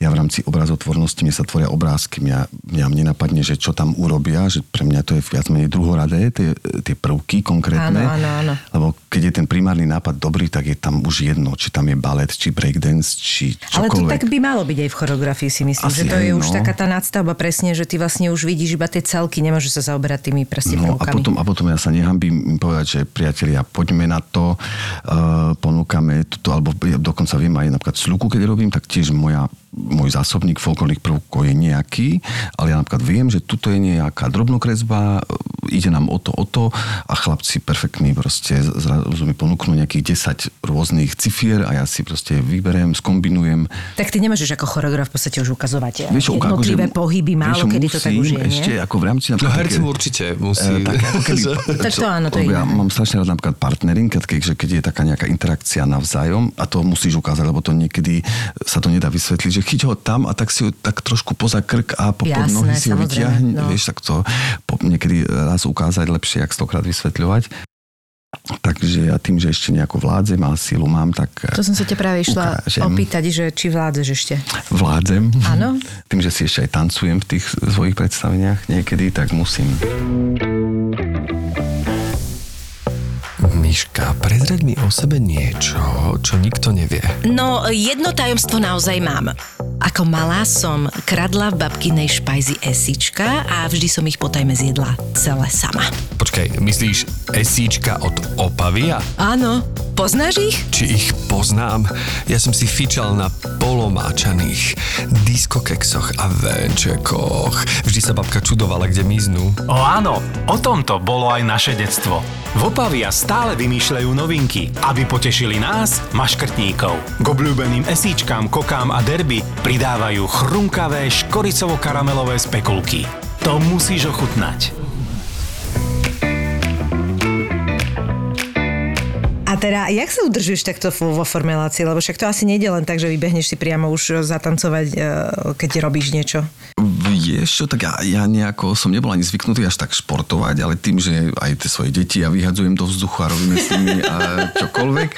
ja v rámci obrazotvornosti, mne sa tvoria obrázky, mňa, mňa mne napadne, že čo tam urobia, že pre mňa to je viac menej druhoradé, tie, tie prvky konkrétne. Áno, áno, áno. Lebo keď je ten primárny nápad dobrý, tak je tam už jedno, či tam je balet, či breakdance, či Ale to čokoľvek. tak by malo byť aj v choreografii, si myslím, Asi že to je hej, už no. taká tá nadstavba presne, že ty vlastne už vidíš iba tie celky, nemôžeš sa zaoberať tými presne No a potom, a potom ja sa nehambím povedať, že priatelia, poďme na to, uh, ponúkame toto, alebo ja dokonca viem aj napríklad sluku, keď robím, tak tiež moja, môj zásobník folklórnych prvkov je nejaký, ale ja napríklad viem, že tuto je nejaká drobnokresba, e, ide nám o to, o to a chlapci perfektní proste zrazu mi ponúknú nejakých 10 rôznych cifier a ja si proste vyberiem, skombinujem. Tak ty nemôžeš ako choreograf v podstate už ukazovať Vieš čo, jednotlivé akože- pohyby, vieš málo čo, kedy to tak už je, musím Ešte nie? ako v rámci... No napríklad herci také- určite musí. Eh, tak ako keby, Tak to áno, to je ja mám strašne rád napríklad partnering, keď, keď je taká nejaká interakcia navzájom a to musíš ukázať, lebo to niekedy sa to nedá vysvetliť, že chyť ho tam a tak si ho tak trošku poza krk a po, pod Jasné, nohy si ho vyťahni, no. vieš, tak to po, niekedy raz ukázať lepšie, jak stokrát vysvetľovať. Takže ja tým, že ešte nejakú vládzem a sílu mám, tak To som sa ťa práve išla Ukážem. opýtať, že či vládzeš ešte. vládzem. Áno? Tým, že si ešte aj tancujem v tých svojich predstaveniach niekedy, tak musím. Miška, prezrať mi o sebe niečo, čo nikto nevie. No, jedno tajomstvo naozaj mám. Ako malá som kradla v babkinej špajzi esička a vždy som ich potajme zjedla celé sama. Počkaj, myslíš esíčka od Opavia? Áno, poznáš ich? Či ich poznám? Ja som si fičal na polomáčaných diskokexoch a venčekoch. Vždy sa babka čudovala, kde miznú. O áno, o tomto bolo aj naše detstvo. V Opavia stále vymýšľajú novinky, aby potešili nás, maškrtníkov. K obľúbeným esíčkám, kokám a derby pridávajú chrumkavé škoricovo-karamelové spekulky. To musíš ochutnať. Teda, jak sa udržuješ takto vo vo formulácii? Lebo však to asi nejde len tak, že vybehneš si priamo už zatancovať, e, keď robíš niečo. Vieš čo, tak ja, ja nejako som nebol ani zvyknutý až tak športovať, ale tým, že aj tie svoje deti ja vyhadzujem do vzduchu a robíme s nimi a čokoľvek,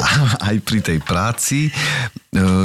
a aj pri tej práci, e,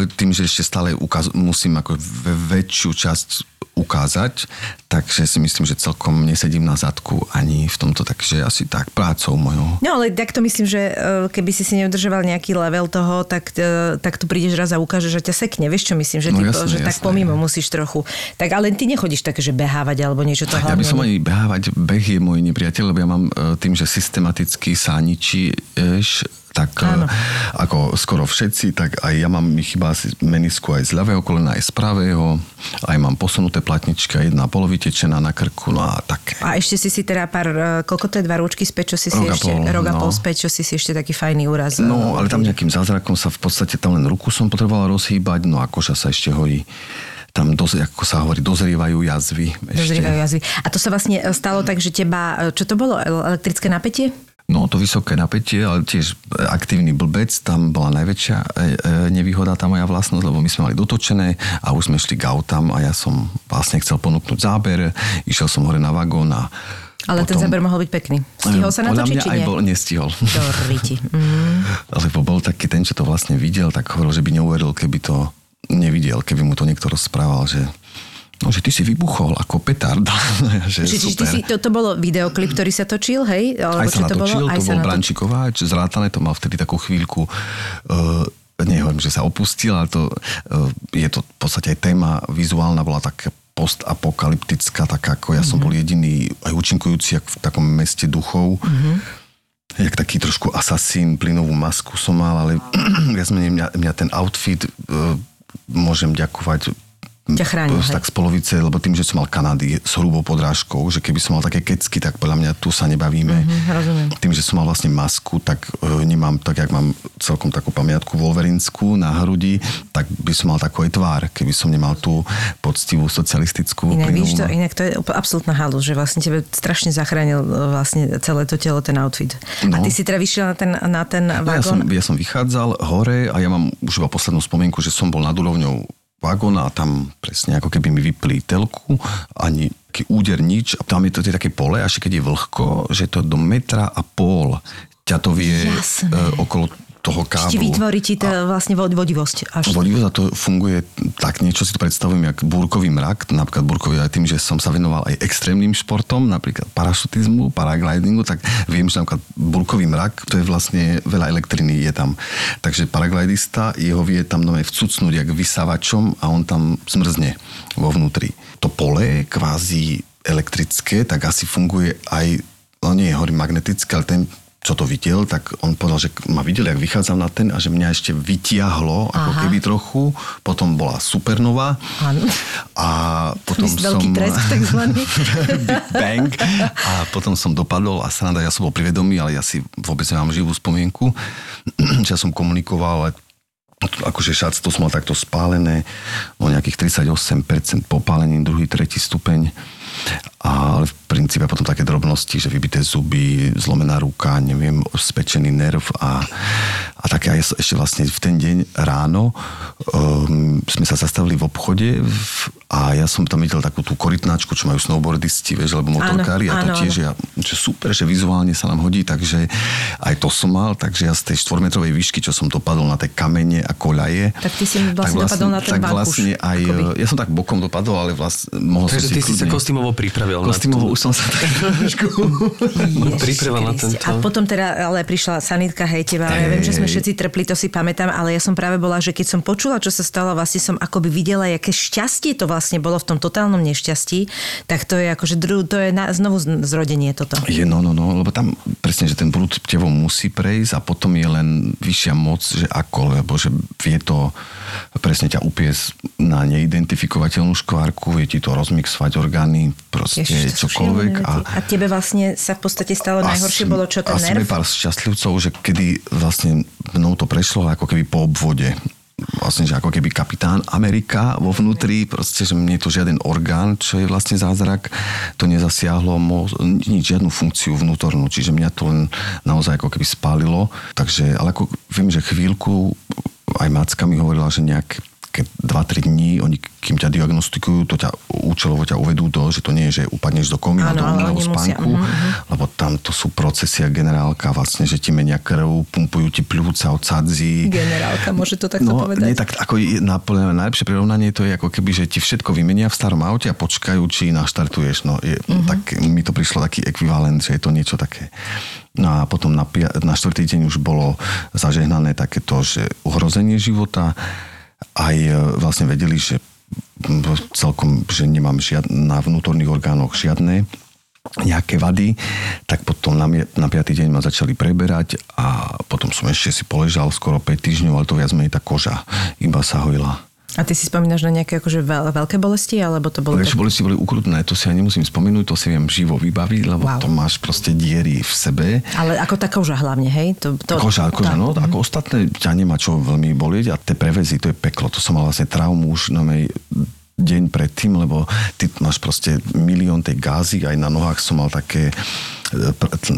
tým, že ešte stále ukaz- musím ako väčšiu časť ukázať, takže si myslím, že celkom nesedím na zadku ani v tomto, takže asi tak prácou mojou. No ale tak to myslím, že e, keby si si neudržoval nejaký level toho, tak, e, tak tu prídeš raz a ukážeš, že ťa sekne. Vieš čo myslím? Že, No ty, jasné, že tak jasné. pomimo musíš trochu. Tak ale ty nechodíš také, že behávať alebo niečo to Ja by som ani behávať, beh je môj nepriateľ, lebo ja mám e, tým, že systematicky sa ničíš, tak e, Áno. ako skoro všetci, tak aj ja mám mi chýba asi menisku aj z ľavého kolena, aj z pravého, aj mám posunuté platničky, a jedna polovytečená na krku, no a také. A ešte si si teda pár, e, koľko to je, dva rúčky späť, čo si si ešte, pol, rok a no. pol späť, čo si si ešte taký fajný úraz. e, No, ale tam nejakým zázrakom sa v podstate tam len ruku som potrebovala rozhýbať, no a koža sa ešte horí. Tam, doz, ako sa hovorí, dozrievajú jazvy. Ešte. Dozrievajú jazvy. A to sa vlastne e, stalo tak, že teba, e, čo to bolo, elektrické napätie? No to vysoké napätie, ale tiež aktívny blbec, tam bola najväčšia e, e, nevýhoda tá moja vlastnosť, lebo my sme mali dotočené a už sme šli k autám a ja som vlastne chcel ponúknuť záber, išiel som hore na vagón a Ale ten potom- záber mohol byť pekný. Stihol sa natočiť, mňa či aj nie? bol, nestihol. Do riti. Mm. Lebo bol taký ten, čo to vlastne videl, tak hovoril, že by neuveril, keby to nevidel, keby mu to niekto rozprával, že No, že ty si vybuchol ako petarda. že Čiže ty super. si, to, to bolo videoklip, ktorý sa točil, hej? Alebo Aj sa to natočil, bolo? to sa bol natočil. Brančíkováč, zrátané, to mal vtedy takú chvíľku, uh, nehovorím, že sa opustil, ale to, uh, je to v podstate aj téma vizuálna, bola taká postapokalyptická, tak ako ja som Mhm. bol jediný aj účinkujúci v takom meste duchov. Mhm. Jak taký trošku asasín, plynovú masku som mal, ale viac menej mňa, mňa ten outfit uh, môžem ďakovať Ťa chránil, tak z polovice, lebo tým, že som mal Kanady s hrubou podrážkou, že keby som mal také kecky, tak podľa mňa tu sa nebavíme. Mhm, rozumiem. Tým, že som mal vlastne masku, tak e, nemám, tak jak mám celkom takú pamiatku wolverinskú na hrudi, tak by som mal takú aj tvár, keby som nemal tú poctivú socialistickú Inak, víš to, inak to je absolútna halus, že vlastne tebe strašne zachránil e, vlastne celé to telo, ten outfit. A No. ty si teda vyšiel na ten, na ten No, ja, som, vagón. ja som vychádzal hore a ja mám už iba poslednú spomienku, že som bol nad úrovňou vagóna a tam presne ako keby mi vypli telku, ani taký úder nič a tam je to tie také pole, až keď je vlhko, že to do metra a pol ťa to vie Jasné. e, okolo toho káblu. Či vytvorí ti to vlastne vod- vodivosť. Až. Vodivosť a to funguje tak, niečo si to predstavujem, jak búrkový mrak, napríklad búrkový aj tým, že som sa venoval aj extrémnym športom, napríklad parašutizmu, paraglidingu, tak viem, že napríklad búrkový mrak, to je vlastne veľa elektriny je tam. Takže paraglidista, jeho vie tam nové vcucnúť jak vysávačom a on tam zmrzne vo vnútri. To pole kvázi elektrické, tak asi funguje aj, no nie je hovorím magnetické, ale ten čo to videl, tak on povedal, že ma videl, jak vychádzam na ten a že mňa ešte vytiahlo, ako Aha. keby trochu. Potom bola supernova. A potom Myslí som... veľký tresk takzvaný. Big Bang. A potom som dopadol a sranda, ja som bol pri vedomí, ale ja si vôbec nemám živú spomienku. že ja som komunikoval, ale akože šac to som mal takto spálené, o nejakých 38% popálení, druhý, tretí stupeň. Ale v princípe potom také drobnosti, že vybité zuby, zlomená ruka, neviem, spečený nerv a, a také aj ešte vlastne v ten deň ráno um, sme sa zastavili v obchode v, a ja som tam videl takú tú korytnáčku, čo majú snowboardisti, vieš, alebo motorkári a to áno, tiež, áno. ja, že super, že vizuálne sa nám hodí, takže aj to som mal, takže ja z tej štvormetrovej výšky, čo som dopadol na tie kamene a koľaje. Tak ty si vlastne dopadol na ten tak vankúš, vlastne aj, akoby. ja som tak bokom dopadol, ale vlastne mohol Takže som si ty si sa kľudne- kostýmovo pripravil na Kostýmovo tú- už som sa tak trošku... Príprava na tento. A potom teda ale prišla sanitka, hej, teba, ja viem, že sme všetci trpli, to si pamätám, ale ja som práve bola, že keď som počula, čo sa stalo, vlastne som akoby videla, aké šťastie to vlastne bolo v tom totálnom nešťastí, tak to je akože dru, to je na, znovu zrodenie toto. Je, no, no, no, lebo tam presne, že ten prúd tebou musí prejsť a potom je len vyššia moc, že ako, lebo že vie to presne ťa upiesť na neidentifikovateľnú škvárku, vie ti to rozmixovať orgány, proste Sú čokoľvek. veci. A tebe vlastne sa v podstate stalo najhoršie bolo čo, ten a nerv? je pár šťastlivcov, že kedy vlastne mnou to prešlo ako keby po obvode vlastne, že ako keby kapitán Amerika vo vnútri, proste, že mne to žiaden orgán, čo je vlastne zázrak, to nezasiahlo mo- nič, žiadnu funkciu vnútornú, čiže mňa to len naozaj ako keby spálilo. Takže, ale ako viem, že chvíľku aj Macka mi hovorila, že nejak keď 2-3 dní, oni, kým ťa diagnostikujú, to ťa účelovo ťa uvedú do, že to nie je, že upadneš do komy, do umelého spánku, mhm, mhm. lebo tam to sú procesy a generálka vlastne, že ti menia krv, pumpujú ti pľúca od sadzí. Generálka, môže to takto no, povedať? Nie, tak ako naplnené, najlepšie prirovnanie to je ako keby, že ti všetko vymenia v starom aute a počkajú, či naštartuješ. No, je, Mhm. tak mi to prišlo taký ekvivalent, že je to niečo také. No a potom na, na štvrtý deň už bolo zažehnané takéto, že uhrozenie života. Aj e, vlastne vedeli, že celkom, že nemám žiad, na vnútorných orgánoch žiadne nejaké vady, tak potom na, na 5. deň ma začali preberať a potom som ešte si poležal skoro 5 týždňov, ale to viac menej tá koža iba sa hojila. A ty si spomínaš na nejaké akože veľ, veľké bolesti, alebo to bolo... Vieš, bolesti boli ukrutné, to si ja nemusím spomenúť, to si viem živo vybaviť, lebo Wow. to máš proste diery v sebe. Ale ako tá koža hlavne, hej? To, to, Koža, koža, tá- no, ako ostatné ťa nemá čo veľmi bolieť a tie prevezy, to je peklo. To som mal vlastne traumu už na mej deň predtým, lebo ty máš proste milión tej gázy, aj na nohách som mal také, e,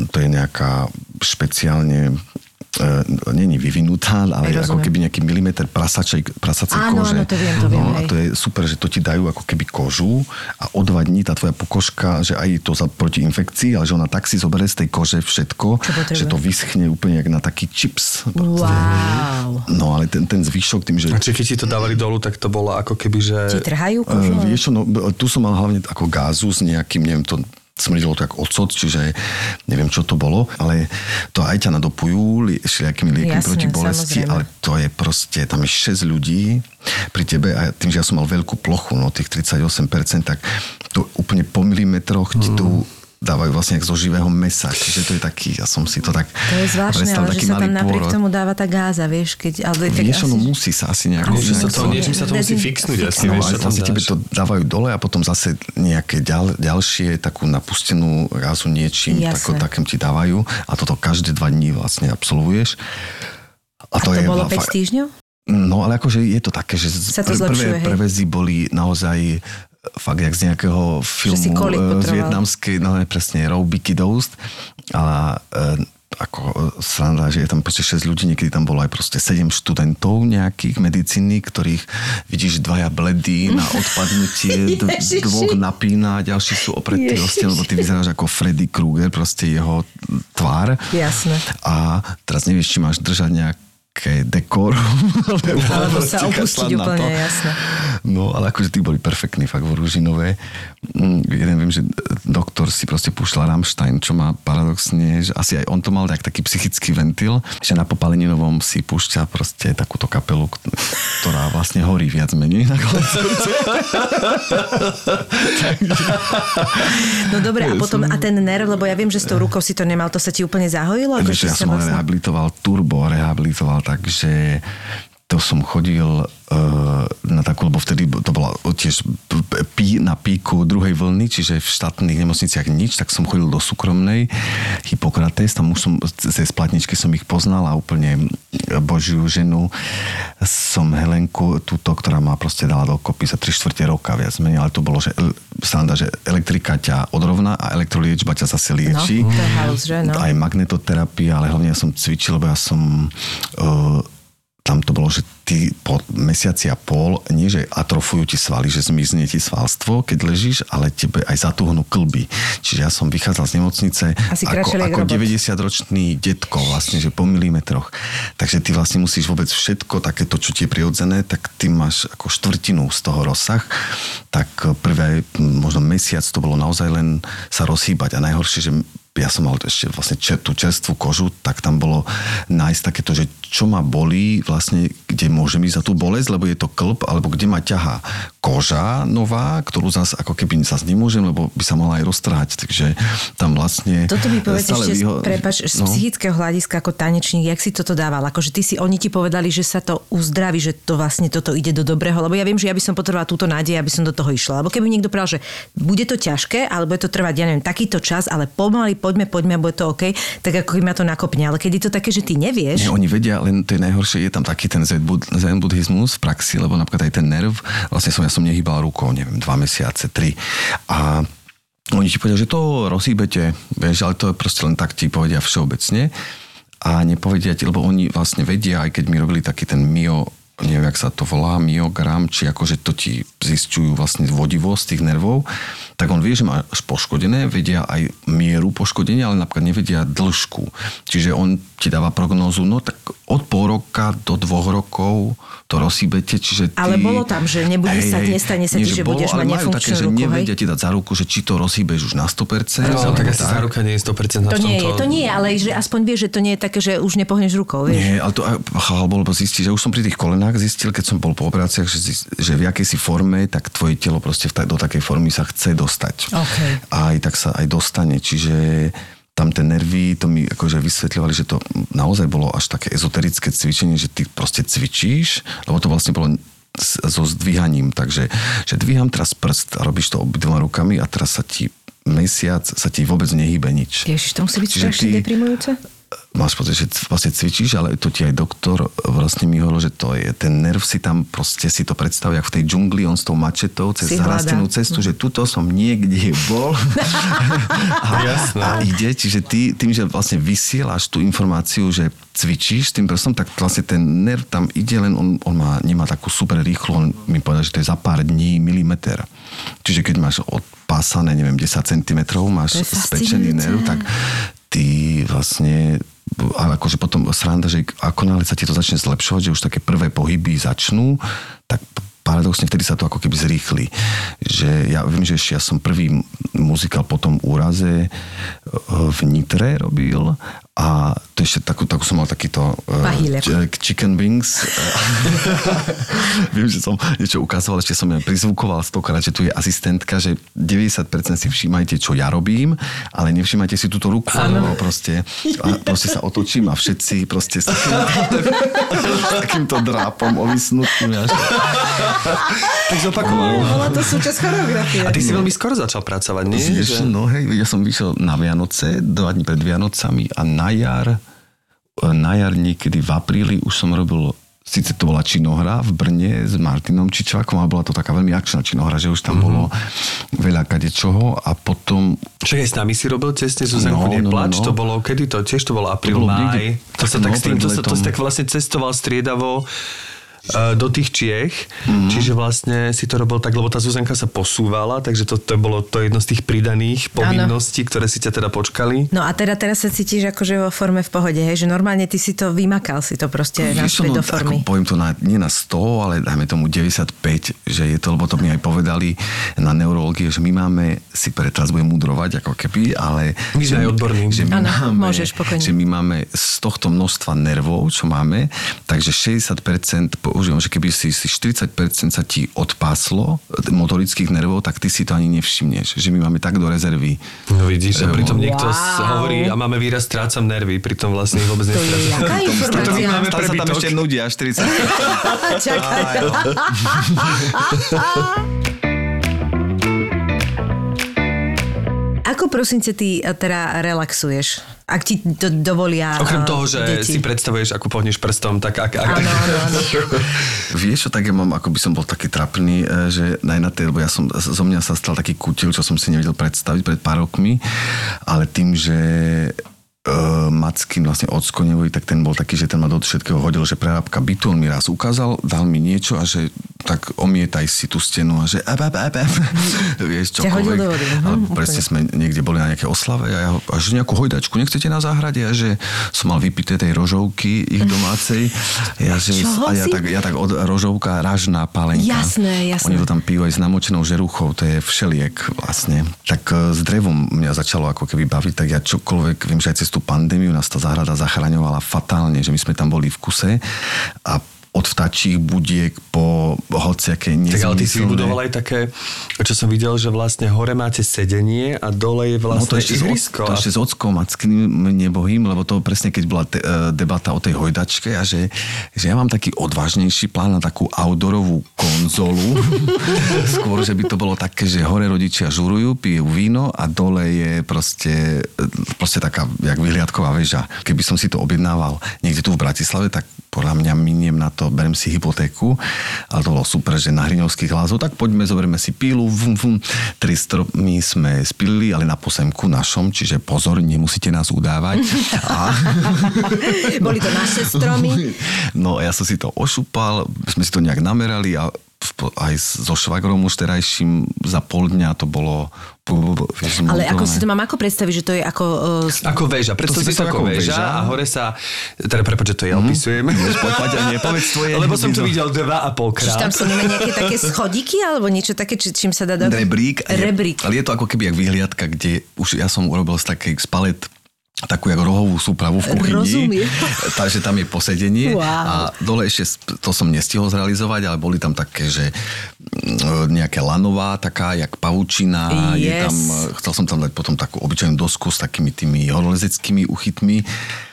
to je nejaká špeciálne e, není vyvinutá, ale Hej, ako keby nejaký milimeter prasačej, prasacej Áno, kože. áno, to viem, to viem, no, a to je super, že to ti dajú ako keby kožu a o dva dní tá tvoja pokožka, že aj to za proti infekcii, ale že ona tak si zoberie z tej kože všetko, že to vyschne úplne jak na taký chips. Wow. No ale ten, ten zvyšok tým, že... A či keď ti to dávali dolu, tak to bolo ako keby, že... Ti trhajú kožu? Uh, vieš no, tu som mal hlavne ako gázu s nejakým, neviem, to smrdilo to ako ocot, čiže neviem, čo to bolo, ale to aj ťa nadopujú li, všelijakými liekmi proti bolesti, samozrejme. ale to je proste, tam je 6 ľudí pri tebe a tým, že ja som mal veľkú plochu, no tých 38%, tak to úplne po milimetroch ti tu Mm. Dávajú vlastne zo živého mesa, čiže to je taký, ja som si to tak To je zvláštne, ale že sa tam malý napriek pôrod. tomu dáva tá gáza, vieš, keď... Ale, tak Vieš, ono asi- musí sa asi nejako... Niečo sa to, niečím sa to musí fixnúť asi, No, vieš, čo tam vlastne tebe to dávajú dole a potom zase nejaké ďal, ďalšie takú napustenú rázu niečím, tako, takým ti dávajú a toto každé dva dní vlastne absolvuješ. A to, je bolo fa- 5 týždňov? No ale akože je to také, že Sa to pr- zlepšuje, prvé prevezy boli naozaj fakt jak z nejakého filmu eh, z vietnamskej, no ne, presne, Robiky Doust, ale e, ako e, sranda, že je tam proste 6 ľudí, niekedy tam bolo aj proste 7 študentov nejakých medicíny, ktorých vidíš dvaja bledí na odpadnutie, dvoch napína, ďalší sú opretí o lebo ty vyzeráš ako Freddy Krueger, proste jeho tvár. Jasné. A teraz nevieš, či máš držať nejak také dekorum. Alebo sa opustiť úplne, jasné. No, ale akože tí boli perfektní, fakt vo Ružinové. Mm, Jeden viem, že doktor si proste púšťal Rammstein, čo má paradoxne, že asi aj on to mal tak, taký psychický ventil, že na Popaleninovom si púšťa proste takúto kapelu, ktorá vlastne horí viac menej na koncerte. No dobre, a potom a ten nerv, lebo ja viem, že s tou rukou si to nemal, to sa ti úplne zahojilo? Ako Vieš, ja som vlastne- rehabilitoval, turbo rehabilitoval, takže to som chodil uh, na takú, lebo vtedy to bola tiež pí, na píku druhej vlny, čiže v štátnych nemocniciach nič, tak som chodil do súkromnej Hippokrates, tam už som cez platničky som ich poznal a úplne božiu ženu som Helenku, túto, ktorá ma proste dala dokopy za 3 čtvrte roka viac menej, ale to bolo, že sranda, že elektrika ťa odrovná a elektroliečba ťa zase lieči. No, to je halus, že? No. Aj magnetoterapia, ale hlavne ja som cvičil, lebo ja som... Uh, tam to bolo, že ty po mesiaci a pol, nie že atrofujú ti svaly, že zmizne ti svalstvo, keď ležíš, ale tebe aj zatuhnú klby. Čiže ja som vychádzal z nemocnice Asi ako, ako jak robot. 90-ročný detko vlastne, že po milimetroch. Takže ty vlastne musíš vôbec všetko takéto, čo ti je prirodzené, tak ty máš ako štvrtinu z toho rozsah. Tak prvé možno mesiac to bolo naozaj len sa rozhýbať a najhoršie, že ja som mal ešte vlastne čer, tú čerstvú kožu, tak tam bolo nájsť takéto, že čo ma bolí, vlastne, kde môžem ísť za tú bolesť, lebo je to klb, alebo kde ma ťahá koža nová, ktorú zase ako keby zase nemôžem, lebo by sa mohla aj roztrhať. Takže tam vlastne... Toto mi povedz ešte, vyho- prepač, z no. psychického hľadiska ako tanečník, jak si toto dával? Akože ty si, oni ti povedali, že sa to uzdraví, že to vlastne toto ide do dobrého, lebo ja viem, že ja by som potrebovala túto nádej, aby som do toho išla. Lebo keby niekto povedal, že bude to ťažké, ale bude to trvať, ja neviem, takýto čas, ale pomaly, poďme, poďme, bude to OK, tak ako ma to nakopne. Ale keď je to také, že ty nevieš, Nie, oni vedia, len to je najhoršie, je tam taký ten zen, bud- zen buddhizmus v praxi, lebo napríklad aj ten nerv, vlastne som, ja som nehýbal rukou, neviem, dva mesiace, tri. A oni ti povedia, že to rozhýbete, vieš, ale to je proste len tak ti povedia všeobecne a nepovedia ti, lebo oni vlastne vedia, aj keď mi robili taký ten mio, neviem, jak sa to volá, myogram, či akože to ti zistujú vlastne vodivosť tých nervov, tak on vie, že máš poškodené, vedia aj mieru poškodenia, ale napríklad nevedia dĺžku. Čiže on ti dáva prognózu, no tak od pol roka do dvoch rokov to rozsýbete, čiže ty... Ale bolo tam, že nebude sa- nestane sa ti, že budeš mať nefunkčnú také, že ruku, nevedia hej? ti dať za ruku, že či to rozhýbeš už na 100%. No, tak asi záruka nie je 100% na to nie je, to nie je, ale že aspoň vieš, že to nie je také, že už nepohneš rukou, vieš. Nie, ale to alebo lebo zistí, že už som pri tých kolenách zistil, keď som bol po operáciách, že, že v akejsi forme, tak tvoje telo proste do takej formy sa chce dostať. OK. A aj tak sa aj dostane, čiže tam tie nervy, to mi akože vysvetľovali, že to naozaj bolo až také ezoterické cvičenie, že ty proste cvičíš, lebo to vlastne bolo so zdvíhaním, takže že dvíham teraz prst a robíš to obidvoma rukami a teraz sa ti mesiac sa ti vôbec nehýbe nič. Ježiš, to musí byť strašne deprimujúce. Máš pocit, že vlastne cvičíš, ale to ti aj doktor vlastne mi hovoril, že to je, ten nerv si tam proste si to predstavuje, ako v tej džungli, on s tou mačetou cez zarastenú cestu, že tuto som niekde bol a, Jasné. a ide, čiže ty tým, že vlastne vysielaš tú informáciu, že cvičíš tým prstom, tak vlastne ten nerv tam ide, len on, on má, nemá takú super rýchlu, on mi povedal, že to je za pár dní milimeter. Čiže keď máš odpásané, neviem, 10 cm, máš spečený nerv, tak ty vlastne ale akože potom sranda, že ako náhle sa ti to začne zlepšovať, že už také prvé pohyby začnú, tak paradoxne vtedy sa to ako keby zrýchli. Že ja viem, že ešte ja som prvý muzikál po tom úraze v Nitre robil a to ešte takú, takú som mal takýto e, Pahýlek. č- chicken wings. viem, že som niečo ukazoval, ešte som ja prizvukoval stokrát, že tu je asistentka, že 90% si všímajte, čo ja robím, ale nevšímajte si túto ruku, lebo proste, a proste sa otočím a všetci proste s takým, s takýmto drápom ovisnutým. Až. Tak zopakoval. Bola to súčasť choreografie. A ty si veľmi skoro začal pracovať, nie? Vieš, Že- no hej, ja som vyšiel na Vianoce, dva dní pred Vianocami a na jar, na jar niekedy v apríli už som robil Sice to bola činohra v Brne s Martinom Čičákom, ale bola to taká veľmi akčná činohra, že už tam bolo veľa kadečoho a potom Však aj s nami si robil cestne Zuzanku No, no, Neplač, no, no. to bolo, kedy to? Tiež to bolo apríl, bolo máj. niekde- To sa no, tak s tým, to, sa, to si tak vlastne cestoval striedavo do tých Čiech, mm-hmm. čiže vlastne si to robil tak, lebo tá Zuzanka sa posúvala, takže to, to bolo to jedno z tých pridaných povinností, ano. ktoré si ťa teda počkali. No a teda teraz sa cítiš akože vo forme v pohode, hej? že normálne ty si to vymakal, si to proste naspäť no, do formy. Ako poviem to na, nie na 100, ale dajme tomu 95, že je to, lebo to mi aj povedali na neurológie, že my máme, si pre teraz budem mudrovať ako keby, ale... My sme aj odborní. Že my, ano, máme, môžeš pokojne. že my máme z tohto množstva nervov, čo máme, takže 60% používam, že keby si, si 40% sa ti odpáslo motorických nervov, tak ty si to ani nevšimneš, že my máme tak do rezervy. No vidíš, a pritom niekto Wow. hovorí a máme výraz strácam nervy, pritom vlastne ich vôbec To je nestrácam. jaká informácia? máme sa tam ešte nudia, 40. Čakaj. Ako prosím ťa ty eh, teda relaxuješ? Ak ti to dovolia Okrem eh, toho, že deti. si predstavuješ, ako pohneš prstom, tak ak... ak Áno, áno, áno. Vieš čo, tak ja mám, ako by som bol taký trapný, e, že aj na tej, lebo ja som, zo mňa sa stal taký kutil, čo som si nevedel predstaviť pred pár rokmi, ale tým, že uh, Mackin vlastne od Skonevovi, tak ten bol taký, že ten ma do všetkého hodil, že prerábka bytu, on mi raz ukázal, dal mi niečo a že tak omietaj si tú stenu a že ap, ap, ap, ap. vieš, čokoľvek. do vody, Ale úplne. presne sme niekde boli na nejaké oslave a, ja, a že nejakú hojdačku nechcete na záhrade a že som mal vypité tej rožovky ich domácej. Ja, že, a ja tak, ja tak od rožovka ražná pálenka. Jasné, jasné. Oni to tam pijú aj s namočenou žeruchou, to je všeliek vlastne. Tak e, s drevom mňa začalo ako keby baviť, tak ja čokoľvek, viem, že aj cez tú pandémiu nás tá záhrada zachraňovala fatálne, že my sme tam boli v kuse a od vtačích budiek po hociaké Tak ale ty si nezmyselné- vybudoval aj také, čo som videl, že vlastne hore máte sedenie a dole je No vlastne to ešte, s, ihrisko. to ešte s ockom Mackým nebohým, lebo to presne keď bola te, e, debata o tej hojdačke a že, že ja mám taký odvážnejší plán na takú outdoorovú konzolu. Skôr, že by to bolo také, že hore rodičia žurujú, pijú víno a dole je proste, e, proste taká jak vyhliadková väža. Keby som si to objednával niekde tu v Bratislave, tak podľa mňa miniem na to, berem si hypotéku, ale to bolo super, že na Hriňovských lázov, tak poďme, zoberieme si pílu, vum, vum. tri stromy sme spilili, ale na posemku našom, čiže pozor, nemusíte nás udávať. A... Boli to naše stromy. No ja som si to ošupal, sme si to nejak namerali a aj so švagrom už terajším za pol dňa to bolo... Vieš, Ale ako si to mám ako predstaviť, že to je ako... Uh, Ako väža. Predstav si to ako väža väža. a hore sa... Teda prepáč, že to ja opisujem. Poď, poď, a nepovedz tvoje. Lebo som to videl dva a pol čiže tam krát. sú nejaké také schodíky alebo niečo také, či, čím sa dá do... Rebrík. Rebrík. Ale je to ako keby jak vyhliadka, kde už ja som urobil z takej z palet takú jak rohovú súpravu v kuchyni. Rozumiem. Takže tam je posedenie Wow. a dole ešte to som nestihol zrealizovať, ale boli tam také, že mm, nejaká lanová taká, jak pavučina. Je Yes. tam, e, chcel som tam dať potom takú obyčajnú dosku s takými tými horolezeckými uchytmi,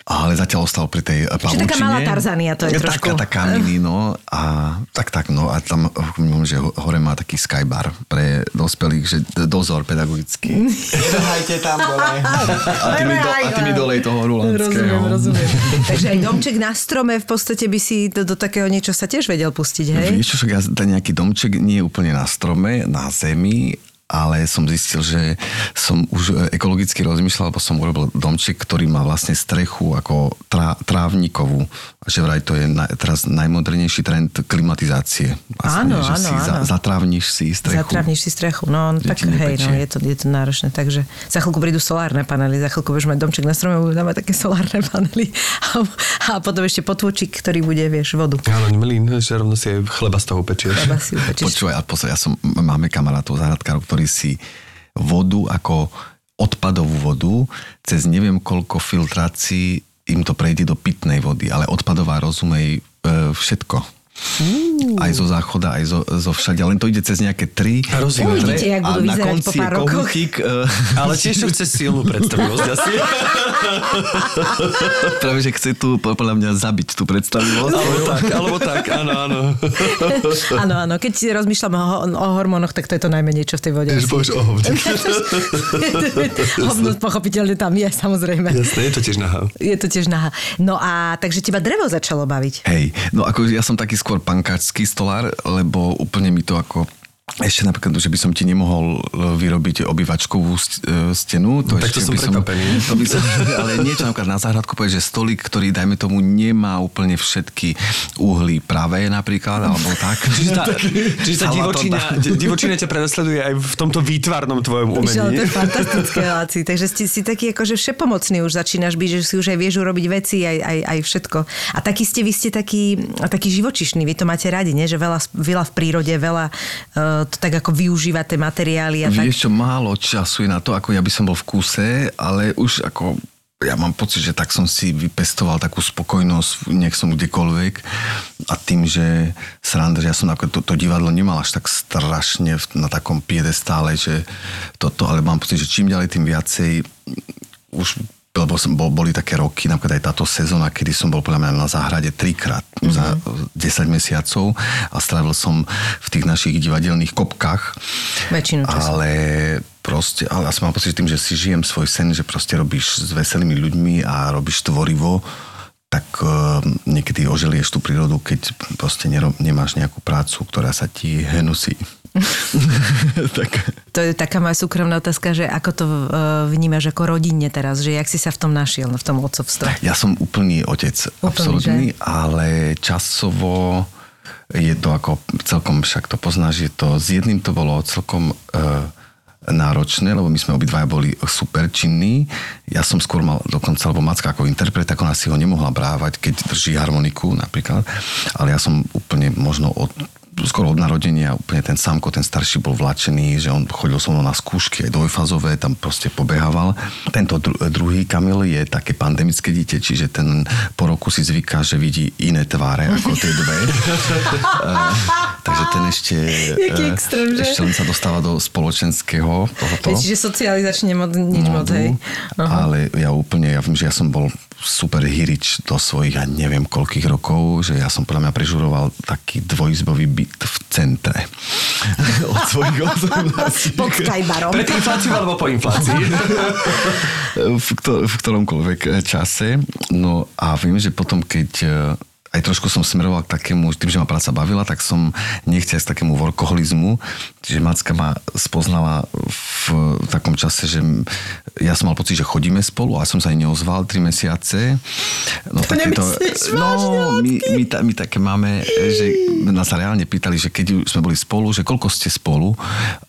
ale zatiaľ ostal pri tej e, pavučine. taká malá Tarzania to je taká, trošku. Taká mini, no. A tak, tak, no. A tam, viem, že hore má taký skybar pre dospelých, že dozor pedagogický. Nehajte tam dole. A ty mi, do, a ty mi dolej toho rulanského. Rozumiem, rozumiem. Takže aj domček na strome v podstate by si do, do takého niečo sa tiež vedel pustiť, hej? Vieš čo, ja ten nejaký domček nie je úplne na strome, na zemi, ale som zistil, že som už ekologicky rozmýšľal, lebo som urobil domček, ktorý má vlastne strechu ako trá, trávnikovú. A že vraj to je na, teraz najmodernejší trend klimatizácie. Áno, že áno, si áno. Zatrávniš si strechu. Zatravníš si strechu, no Že tak hej, no, je to, je to náročné, takže za chvíľku prídu solárne panely, za chvíľku budeš mať domček na strome, budú dávať také solárne panely a, a potom ešte potôčik, ktorý bude, vieš, vodu. Áno, mlín, že rovno si aj chleba z toho upečieš. Treba si upečíš. Počúvaj, a pozor, ja som, máme kamarátov, záhradkárov, ktorí si vodu ako odpadovú vodu cez neviem koľko filtrácií im to prejde do pitnej vody, ale odpadová rozumej e, všetko. Aj zo záchoda, aj zo, zo všade. Len to ide cez nejaké tri A rozumiem. Uvidíte, jak budú a na vyzerať po konci pár kohútik, e, Ale tiež to chce silnú predstavivosť asi. práve, že chce tu podľa mňa zabiť tú predstavivosť. alebo tak, alebo tak, áno, áno. Áno, áno, keď si rozmýšľam o, o hormónoch, tak to je to najmenej, čo v tej vode. Asi. povieš o hovne. Hovno pochopiteľne tam je, samozrejme. Jasné, je to tiež nahá. Je to tiež naha. No a takže teba drevo začalo baviť. Hej, no ako ja som taký skôr pankáčský stolár, lebo úplne mi to ako ešte napríklad, že by som ti nemohol e, vyrobiť obývačkovú e, stenu. To tak ešte to som by som, to by som, ale niečo napríklad na záhradku povedať, že stolík, ktorý, dajme tomu, nemá úplne všetky uhly pravé napríklad, alebo tak. Čiže tá, čiže tá divočina, divočina ťa prenasleduje aj v tomto výtvarnom tvojom Víš, ale to umení. je fantastické, Laci. Takže si, si taký akože všepomocný už začínaš byť, že si už aj vieš urobiť veci, aj, aj, aj všetko. A taký ste, vy ste taký, taký živočišný, vy to máte radi, nie? že veľa, veľa v prírode, veľa uh, to tak ako využívate materiály a tak. Vieš čo, málo času je na to, ako ja by som bol v kúse, ale už ako ja mám pocit, že tak som si vypestoval takú spokojnosť, nech som kdekoľvek a tým, že sranda, že ja som ako to, to divadlo nemal až tak strašne na takom piedestále, že toto, ale mám pocit, že čím ďalej, tým viacej už lebo som bol, boli také roky, napríklad aj táto sezóna, kedy som bol podľa mňa na záhrade trikrát mm-hmm. za 10 mesiacov a strávil som v tých našich divadelných kopkách. Väčšinu času. Ale proste, ale ja som mám pocit, že tým, že si žijem svoj sen, že proste robíš s veselými ľuďmi a robíš tvorivo, tak uh, niekedy oželieš tú prírodu, keď proste nemáš nejakú prácu, ktorá sa ti henusí. tak. To je taká moja súkromná otázka, že ako to uh, vnímaš ako rodinne teraz, že jak si sa v tom našiel, v tom otcovstve. Ja som úplný otec, Úplný, absolútny, že? ale časovo je to ako, celkom však to poznáš, je to, s jedným to bolo celkom uh, náročné, lebo my sme obidvaja boli super činní. Ja som skôr mal dokonca, alebo Macka ako interpret, tak ona si ho nemohla brávať, keď drží harmoniku napríklad, ale ja som úplne možno od skoro od narodenia úplne ten Samko, ten starší bol vlačený, že on chodil so mnou na skúšky aj dvojfazové, tam proste pobehával. Tento dru- druhý Kamil je také pandemické dieťa, čiže ten po roku si zvyká, že vidí iné tváre ako tie dve. Eh, takže ten ešte... Jaký eh, extrém, že? Ešte len sa dostáva do spoločenského tohoto. Čiže socializačne mod, nič moc, módu, hej. Aha. ale ja úplne, ja viem, že ja som bol super hirič do svojich, ja neviem koľkých rokov, že ja som podľa mňa prežuroval taký dvojizbový byt v centre. Od svojich 18. Pod Skybarom. Pred infláciou alebo po inflácii? v, kto, v ktoromkoľvek eh, čase. No a viem, že potom, keď eh, aj trošku som smeroval k takému, tým, že ma práca bavila, tak som nechcel k takému workoholizmu. Čiže Macka ma spoznala v takom čase, že ja som mal pocit, že chodíme spolu a som sa aj neozval 3 mesiace. No, To vážne, no my, my, ta, my také máme, že nás reálne pýtali, že keď sme boli spolu, že koľko ste spolu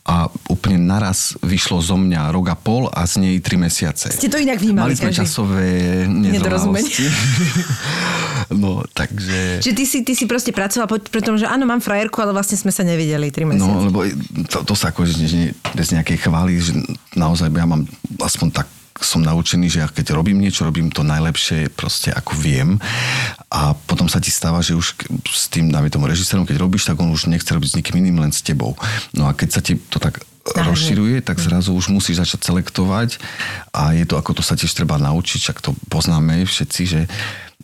a úplne naraz vyšlo zo mňa rok a pol a z nej 3 mesiace. Ste to inak vnímali Mali sme každý. časové Nedorozumenie. no, takže... Čiže ty si, ty si proste pracoval tom, že áno, mám frajerku, ale vlastne sme sa nevideli 3 mesiace. No, lebo to, to sa ako, že, bez nejakej chvály, že naozaj ja mám aspoň tak som naučený, že ja keď robím niečo, robím to najlepšie proste ako viem a potom sa ti stáva, že už s tým, dáme tomu režisérom, keď robíš, tak on už nechce robiť s nikým iným, len s tebou. No a keď sa ti to tak Rozširuje, tak zrazu už musíš začať selektovať. A je to ako to sa tiež treba naučiť, však to poznáme všetci, že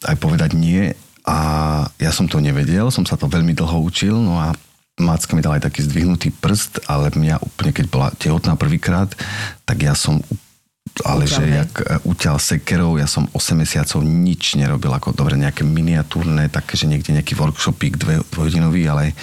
aj povedať nie. A ja som to nevedel, som sa to veľmi dlho učil, no a Macka mi dala aj taký zdvihnutý prst, ale mňa úplne, keď bola tehotná prvýkrát, tak ja som ale Uťal, že hej? jak e, uťal sekerov, ja som 8 mesiacov nič nerobil, ako dobre nejaké miniatúrne, také, že niekde nejaký workshopík dve, dvojhodinový, ale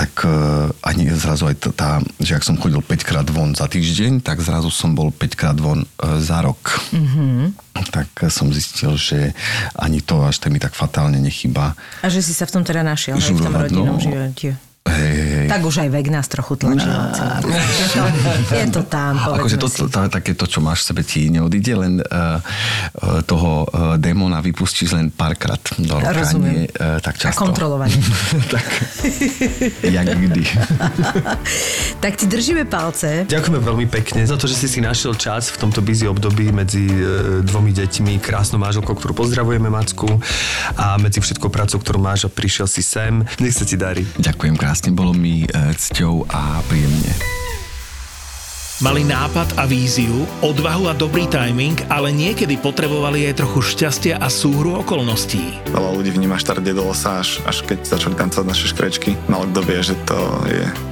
tak uh, ani zrazu aj t- tá, že ak som chodil 5 krát von za týždeň, tak zrazu som bol 5 krát von uh, za rok. Mm-hmm. Tak uh, som zistil, že ani to až tak mi tak fatálne nechýba. A že si sa v tom teda našiel, hej, v tom Žurovať, rodinnom no. živote. Hej. Tak už aj vek nás trochu tlačí. Je to tam, Akože to, to, to, také to, čo máš v sebe, ti neodíde, len uh, uh, toho uh, démona vypustíš len párkrát do roka, Rozumiem. nie uh, tak A často. kontrolovanie. tak, jak kdy. tak ti držíme palce. Ďakujeme veľmi pekne za to, že si si našiel čas v tomto busy období medzi e, dvomi deťmi, krásnou manželkou, ktorú pozdravujeme, Macku, a medzi všetkou prácou, ktorú máš a prišiel si sem. Nech sa ti darí. Ďakujem krásne, bolo mi uh, cťou a príjemne. Mali nápad a víziu, odvahu a dobrý timing, ale niekedy potrebovali aj trochu šťastia a súhru okolností. Veľa ľudí vníma štart do losa, až, až keď začali tancovať naše škrečky. Malo kto vie, že to je